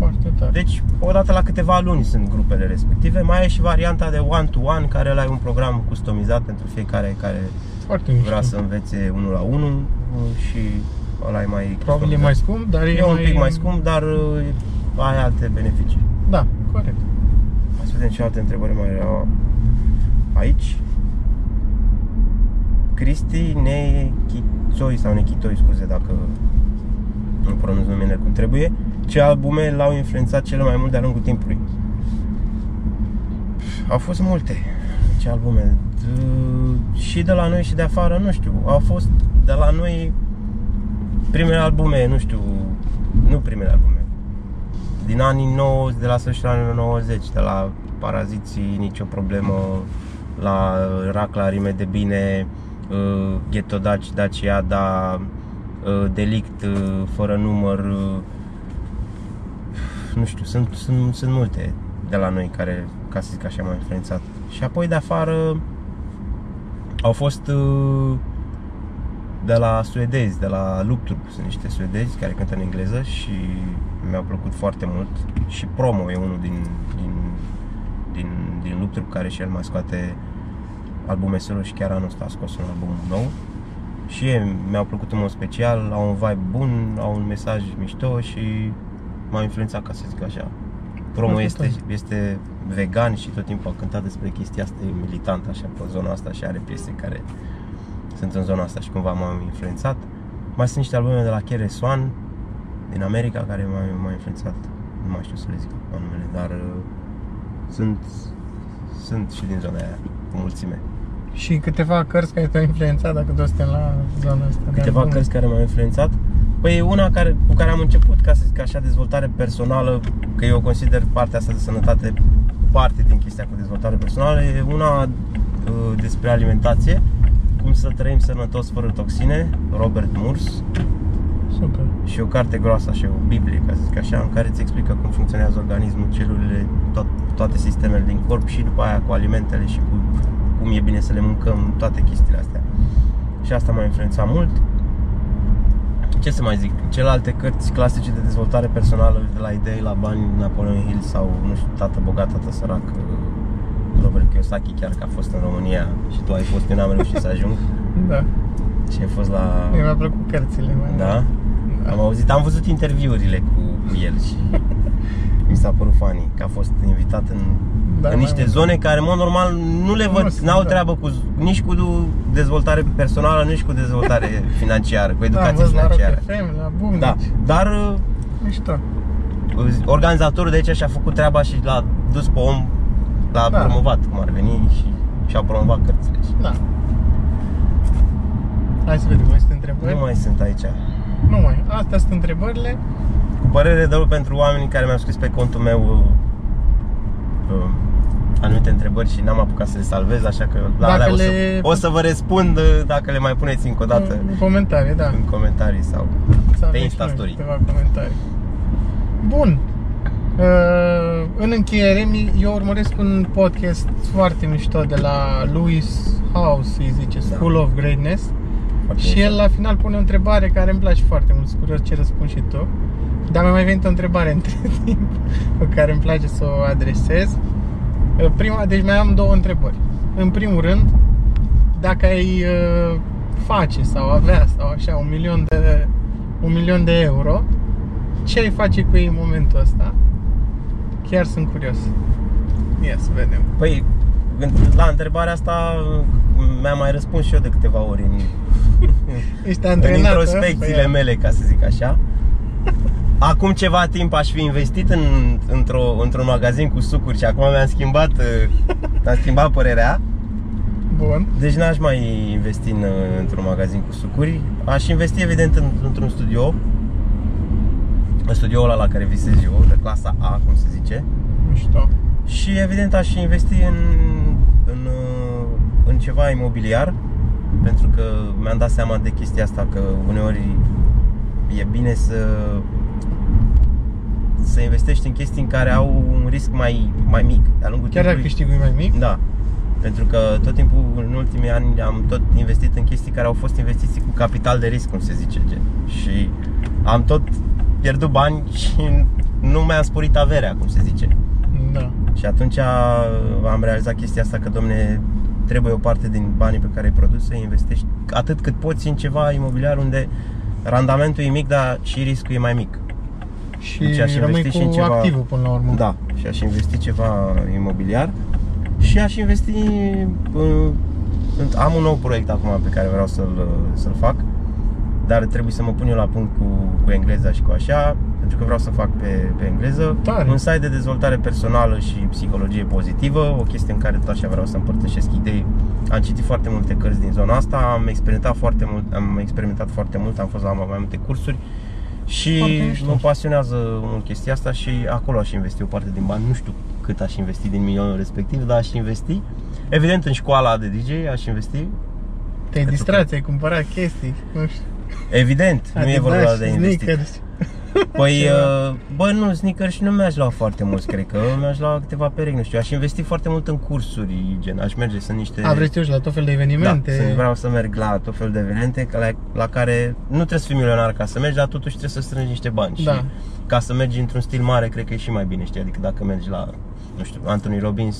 Foarte tare. Deci, o dată la câteva luni sunt grupele respective. Mai e și varianta de one-to-one, care ăla e un program customizat pentru fiecare care Foarte mișto. vrea să învețe unul la unul și ăla e mai Probabil e mai scump, dar e, E un pic mai scump, dar uh, are alte beneficii. Da, corect. Hai să vedem ce alte întrebări mai erau aici. Cristi Nechitoi sau Nechitoi, scuze dacă nu pronunț numele cum trebuie. Ce albume l-au influențat cel mai mult de-a lungul timpului? Au fost multe. Ce albume? D- și de la noi și de afară, nu știu. Au fost de la noi primele albume, nu știu, nu primele albume. Din anii 90, de la sfârșitul anilor 90, de la Paraziții, nicio problemă, la Rac la rime de bine, uh, Ghetto Daci, Dacia, da, uh, Delict, uh, fără număr, uh, nu știu, sunt, sunt, sunt multe de la noi care, ca să zic așa, m-au influențat. Și apoi de afară au fost uh, de la suedezi, de la Luptrup, sunt niște suedezi care cântă în engleză și mi-au plăcut foarte mult. Și Promo e unul din, din, din, din Luptrup care și el mai scoate albume solo și chiar anul ăsta a scos un album nou. Și ei mi-au plăcut în mod special, au un vibe bun, au un mesaj mișto și m-au influențat, ca să zic așa. Promo Foarte este, tare. este vegan și tot timpul a cântat despre chestia asta, e militant așa pe zona asta și are piese care sunt în zona asta și cumva m-au influențat. Mai sunt niște albume de la Kere Swan din America care m-au, m-au influențat. Nu mai știu să le zic pe numele, dar uh, sunt, sunt și din zona aia, cu mulțime. Și câteva cărți care te-au influențat, dacă tot suntem la zona asta. de Câteva albume. cărți care m-au influențat. Păi una care, cu care am început, ca să zic așa, dezvoltare personală, că eu consider partea asta de sănătate parte din chestia cu dezvoltare personală, e una uh, despre alimentație, cum să trăim sănătos fără toxine, Robert Murs, Super. și o carte groasă, așa, o Biblie, ca să zic așa, în care îți explică cum funcționează organismul, celulele, tot, toate sistemele din corp și după aia cu alimentele și cu cum e bine să le mâncăm, toate chestiile astea. Și asta m-a influențat mult. Ce să mai zic? Celelalte cărți clasice de dezvoltare personală, de la idei la bani, Napoleon Hill sau, nu știu, Tată bogat, tată sărac, Robert Kiyosaki, chiar că a fost în România și tu ai fost, eu n-am reușit să ajung *laughs* Da. și ai fost la... Mie mi-a plăcut cărțile. mai Da? Da. Am auzit, am văzut interviurile cu, cu el și *laughs* mi s-a părut funny că a fost invitat în, Da, în mai niște mult. zone care, în mod normal, nu le Nu văd, sunt, n-au da. treabă cu, nici cu dezvoltare personală, nici cu dezvoltare *laughs* financiară, cu Da, am educație văzut la Rock financiară. FM, la Boom, Da, deci, dar uh, mișto. organizatorul de aici și-a făcut treaba și l-a dus pe om, l-a Da. promovat, cum ar veni, și și-a promovat cărțile. Și Da. Hai să vedem, mai sunt întrebări? Nu mai sunt aici. Nu mai. Astea sunt întrebările. Cu părere de rău pentru oamenii care mi-au scris pe contul meu uh, uh, anumite întrebări și n-am apucat să le salvez, așa că la Dacă alea o, să, le- o să vă răspund uh, dacă le mai puneți încă o dată În comentarii, da. în comentarii sau Să avem pe și Insta noi Story. Câteva comentarii. Bun. Uh, în încheiere, mi- eu urmăresc un podcast foarte mișto de la Louis House, îi zice, Da. School of Greatness. Foarte Și mișto. el la final pune o întrebare care îmi place foarte mult, sunt curios ce răspunzi și tu. Dar mi-a mai venit o întrebare *laughs* între timp pe care îmi place să o adresez. Prima, deci mai am două întrebări. În primul rând, dacă ai uh, face sau avea sau așa un milion de, un milion de euro, ce ai face cu ei în momentul ăsta? Chiar sunt curios. Ia să vedem. Păi, în- la întrebarea asta mi-am mai răspuns și eu de câteva ori în, *laughs* Ești în antrenat, introspecțiile ă? mele, ca să zic așa. Acum ceva timp aș fi investit în, într-o, într-un magazin cu sucuri și acum mi-am schimbat, uh, mi-am schimbat părerea. Bun. Deci n-aș mai investi în, într-un magazin cu sucuri. Aș investi evident în, într-un studio. În studioul ăla la care visez eu, de clasa A, cum se zice. Mișto. Și evident aș investi în, în, uh, în ceva imobiliar Pentru că mi-am dat seama de chestia asta Că uneori e bine să Să investești în chestii în care au un risc mai, mai mic de-a lungul Chiar dacă timpului. câștigul e mai mic? Da pentru că tot timpul, în ultimii ani, am tot investit în chestii care au fost investiții cu capital de risc, cum se zice, gen. Și am tot pierdut bani și nu mi-am sporit averea, cum se zice. Da. Și atunci am realizat chestia asta că, domne, trebuie o parte din banii pe care îi produci să investești atât cât poți în ceva imobiliar unde randamentul e mic, dar și riscul e mai mic. Și Deci aș rămâi investi cu și în ceva- activul până la urmă. Da, și aș investi ceva imobiliar și aș investi uh, în- am un nou proiect acum pe care vreau să-l, să-l fac dar trebuie să mă pun eu la punct cu, cu engleza și cu așa pentru că vreau să fac pe, pe engleză Tare. un site de dezvoltare personală și psihologie pozitivă o chestie în care tot așa vreau să împărtășesc idei am citit foarte multe cărți din zona asta am experimentat foarte mult am experimentat foarte mult am fost la mai multe cursuri și Foarte mișto. mă pasionează mult chestia asta și acolo aș investi o parte din bani. Nu știu cât aș investi din milionul respectiv, dar aș investi. Evident, în școala de DJ aș investi. Te-ai Pentru distrat, că- ți-ai cumpărat chestii, nu știu. Evident, nu e Adidas vorba și de investit. Sneakers. Păi, Ceva. uh, bă, nu, sneakers și nu mi-aș lua foarte mulți, cred că mi-aș lua câteva perechi, nu știu. Aș investi foarte mult în cursuri, gen, aș merge, sunt niște... A, vrei să te duci la tot fel de evenimente? Da, să vreau să merg la tot felul de evenimente la, la care nu trebuie să fii milionar ca să mergi, dar totuși trebuie să strângi niște bani. Da. Și ca să mergi într-un stil mare, cred că e și mai bine, știi? Adică dacă mergi la, nu știu, Anthony Robbins,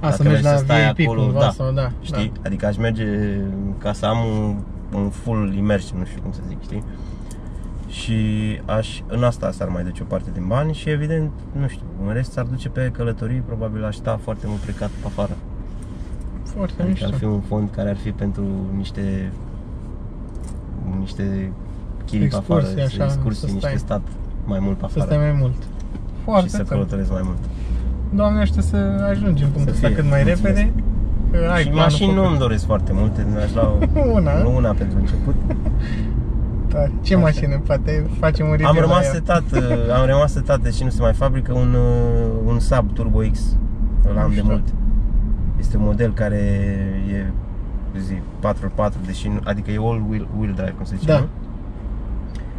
A, dacă să mergi la stai VIP cumva da, sau da. știi? Adică aș merge ca să am un, un full immersion, nu știu cum să zic, știi? Și aș, în asta s-ar mai duce o parte din bani și evident, nu știu, în rest s-ar duce pe călătorii, probabil aș sta foarte mult plecat pe afară. Da. Foarte Adică ar mișto. fi un fond care ar fi pentru niște niște chirii pe afară, Excursii, așa, excursii, să niște stai. stat mai mult pe Să afară stai mai mult. și Foarte să tare. călătoresc mai mult. Doamne, aștept să ajungem în punctul Să ăsta fie. cât mai Mulțumesc. repede. Că ai și planul mașini nu făcut. îmi doresc foarte multe, aș lua *laughs* Una. nu una pentru început. *laughs* Tare. Ce Așa. mașină? Poate facem un review Am la rămas ea. setat, *laughs* uh, am rămas setat, deși nu se mai fabrică un, uh, un Saab Turbo X. Îl am de Mișto. mult. Este un model care e zi, 4x4, deși nu, adică e all wheel, wheel drive, cum se zice, Da. nu?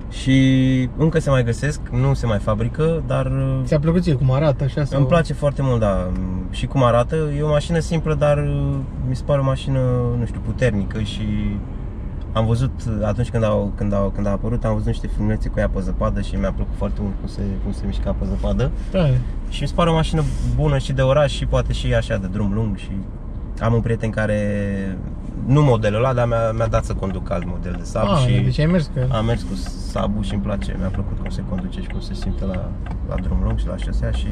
Și încă se mai găsesc, nu se mai fabrică, dar uh, Ți-a plăcut ție cum arată așa? Sau... îmi place foarte mult, da, și cum arată. E o mașină simplă, dar uh, mi se pare o mașină, nu știu, puternică și am văzut uh, atunci când, au, când, au, când a apărut, am văzut niște filmulețe cu ea pe zăpadă și mi-a plăcut foarte mult cum se, cum se mișca pe zăpadă. Da. Și mi se pare o mașină bună și de oraș și poate și așa de drum lung și am un prieten care, nu modelul ăla, dar mi-a, mi-a dat să conduc alt model de sab Ah, și deci ai mers că... am mers cu sabul și îmi place, mi-a plăcut cum se conduce și cum se simte la, la drum lung și la șosea și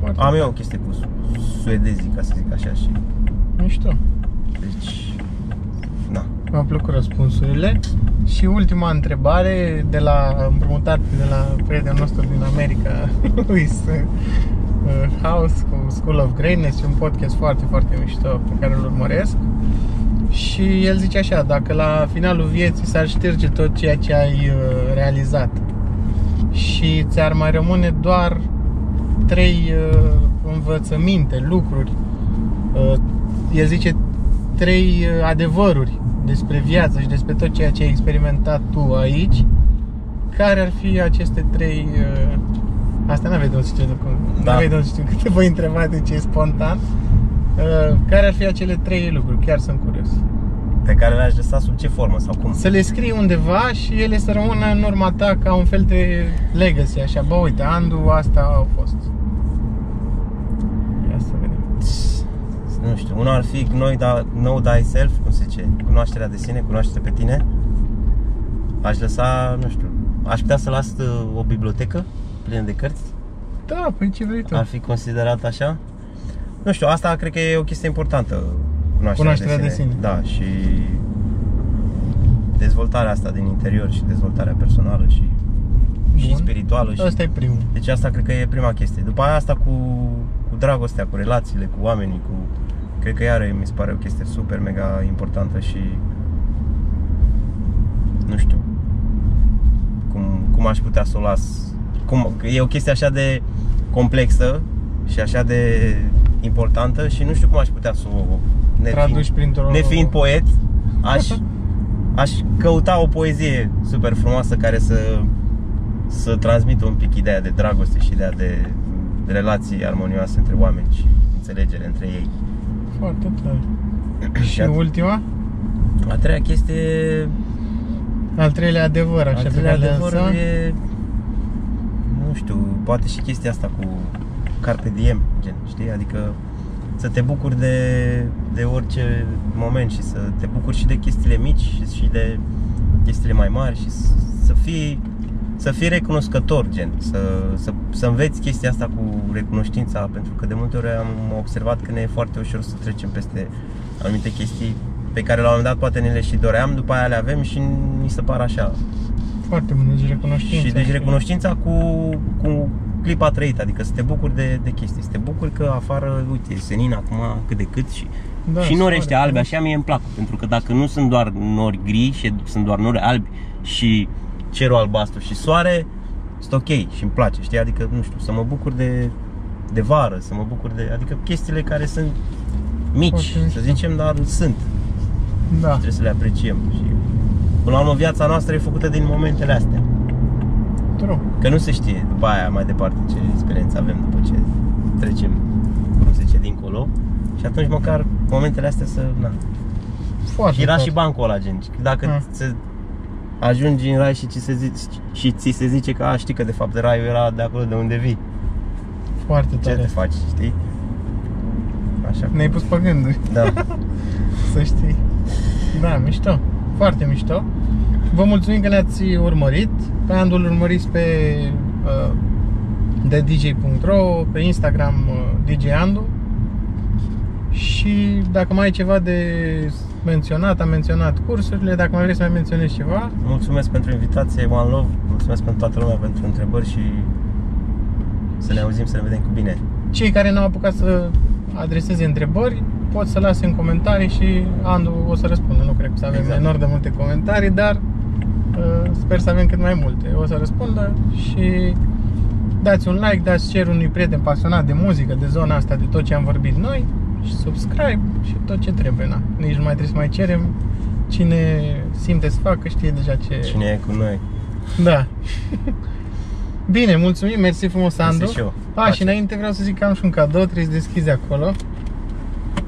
Foarte am eu o chestie cu su- suedezii, ca să zic așa și Mișto. deci, na, Mi-au plăcut răspunsurile. Și ultima întrebare de la împrumutat de la prietenul nostru din America, *laughs* Luis uh, House cu School of Greatness, un podcast foarte, foarte mișto pe care îl urmăresc. Și el zice așa, dacă la finalul vieții s-ar șterge tot ceea ce ai uh, realizat și ți-ar mai rămâne doar trei uh, învățăminte, lucruri, uh, el zice trei uh, adevăruri despre viață și despre tot ceea ce ai experimentat tu aici, care ar fi aceste trei... uh, Asta n-aveai de unde știu, cum, Da. n-aveai de unde știu că te voi întreba de ce e spontan. Uh, Care ar fi acele trei lucruri? Chiar sunt curios. pe care le-aș lăsa sub ce formă sau cum? Să le scrii undeva și ele să rămână în urma ta ca un fel de legacy, așa. Bă, uite, Andu, asta au fost. Ia să vedem. Nu știu, una ar fi know, da, know thyself, cum se zice, cunoașterea de sine, cunoașterea pe tine. Aș lăsa, nu știu, aș putea să las uh, o bibliotecă plină de cărți, Da, păi ce vrei tu? ar fi considerat așa. Nu știu, asta cred că e o chestie importantă, cunoașterea, Cunoașterea de sine. Da, și dezvoltarea asta din interior și dezvoltarea personală și, și Bun. spirituală. Și... Asta e primul. Deci asta cred că e prima chestie. După aia asta cu, cu dragostea, cu relațiile, cu oamenii, cu... Cred că iară mi se pare o chestie super mega importantă și... Nu știu cum, cum aș putea să o las. Cum, că e o chestie așa de complexă și așa de importantă și nu știu cum aș putea să o... Traduci printr-o... Nefiind poet, aș, *laughs* aș căuta o poezie super frumoasă care să, să transmită un pic ideea de dragoste și ideea de relații armonioase între oameni și înțelegere între ei. Foarte tare. *clears throat* Și a, ultima? a treia chestie, Al treilea adevăr, așa al pe treilea care le adevăr lăsăm. e, nu știu, poate și chestia asta cu carpe diem, gen, știi? Adică să te bucuri de, de orice moment și să te bucuri și de chestiile mici și, și de chestiile mai mari și să, să fii să fii recunoscător, gen, să, să, să înveți chestia asta cu recunoștința, pentru că de multe ori am observat că ne e foarte ușor să trecem peste anumite chestii pe care la un moment dat poate ne le și doream, după aia le avem și ni se par așa. Foarte bun, deci recunoștință. Și deci recunoștința cu, cu clipa trăită, adică să te bucuri de, de chestii, să te bucuri că afară, uite, e senin acum cât de cât și, Da, și nori soare, ăștia albi, da. așa mie îmi plac, pentru că dacă nu sunt doar nori gri și sunt doar nori albi și cerul albastru și soare, sunt ok și îmi place, știi? Adică, nu știu, să mă bucur de, de vară, să mă bucur de, adică chestiile care sunt mici, Foarte mișto. să zicem, dar sunt, Da, trebuie să le apreciem și până la urmă viața noastră e făcută din momentele astea. true. Că nu se știe după aia mai departe ce experiență avem după ce trecem, cum se zice, dincolo. Și atunci măcar momentele astea să... Na. Foarte Și era tare. și bancul ăla, gen. Dacă Ah. se ajungi în rai și, ți se zice, și ți se zice că a, știi că de fapt raiul era de acolo de unde vii. Foarte Ce tare. te faci, știi? Așa. Ne-ai pus pe gânduri, Da. *laughs* să știi. Da, mișto. Foarte mișto. Vă mulțumim că ne-ați urmărit. Pe Andu îl urmăriți pe uh, de dj.ro, pe Instagram uh, DJ Andu. Și dacă mai ai ceva de menționat, am menționat cursurile, dacă mai vrei să mai menționezi ceva, Mulțumesc pentru invitație, One Love. Mulțumesc pentru toată lumea pentru întrebări și să ne auzim, să ne vedem cu bine. cei care n-au apucat să adreseze întrebări pot să lase în comentarii și Andu o să răspundă. Nu cred că să avem Exact. enorm de multe comentarii, dar uh, sper să avem cât mai multe. O să răspundă și dați un like, dați share unui prieten pasionat de muzică, de zona asta, de tot ce am vorbit noi și subscribe și tot ce trebuie, na. Nici nu mai trebuie să mai cerem. Cine simte să facă știe deja ce... Cine e cu noi? Da. *laughs* Bine, mulțumim, mersi frumos, Andu. Mersi și eu. A, Pace. și înainte vreau să zic că am și un cadou, trebuie să deschizi acolo.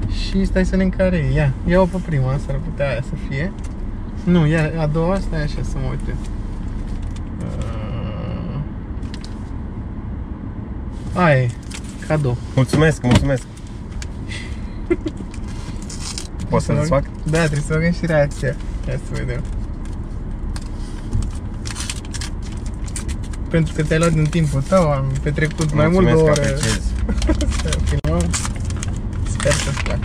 Și stai să ne încare. Ia, ia-o pe prima, s-ar putea aia să fie. Nu, ia a doua, stai așa să mă uite. Uh, Aia e, cadou. Mulțumesc, mulțumesc. *laughs* Poți să-ți fac? Da, trebuie să băgăm și reacția. Ia să vedem. Pentru că te-ai luat din timpul tău, am petrecut mai mult de o Mulțumesc, oră apreciez. *laughs* să filmăm. Sper să-ți placă.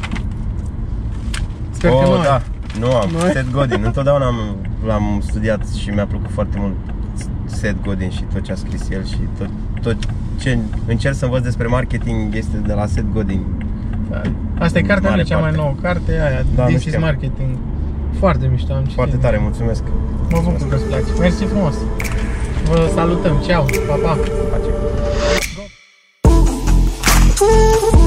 Sper că Oh, nu ai. da. Nu am. Nu ai? Seth Godin. *laughs* Întotdeauna am, l-am studiat și mi-a plăcut foarte mult Seth Godin și tot ce a scris el și tot, tot ce încerc să învăț despre marketing este de la Seth Godin. Da. Asta e cartea Mare mea, cea mai parte. nouă carte, aia, Da, nu This is știam. Marketing. Foarte mișto, am citit. Foarte tare, mulțumesc. Mă bucur că îți place. Mersi frumos. Vă salutăm. Ceau. Pa, pa. Pace. Thank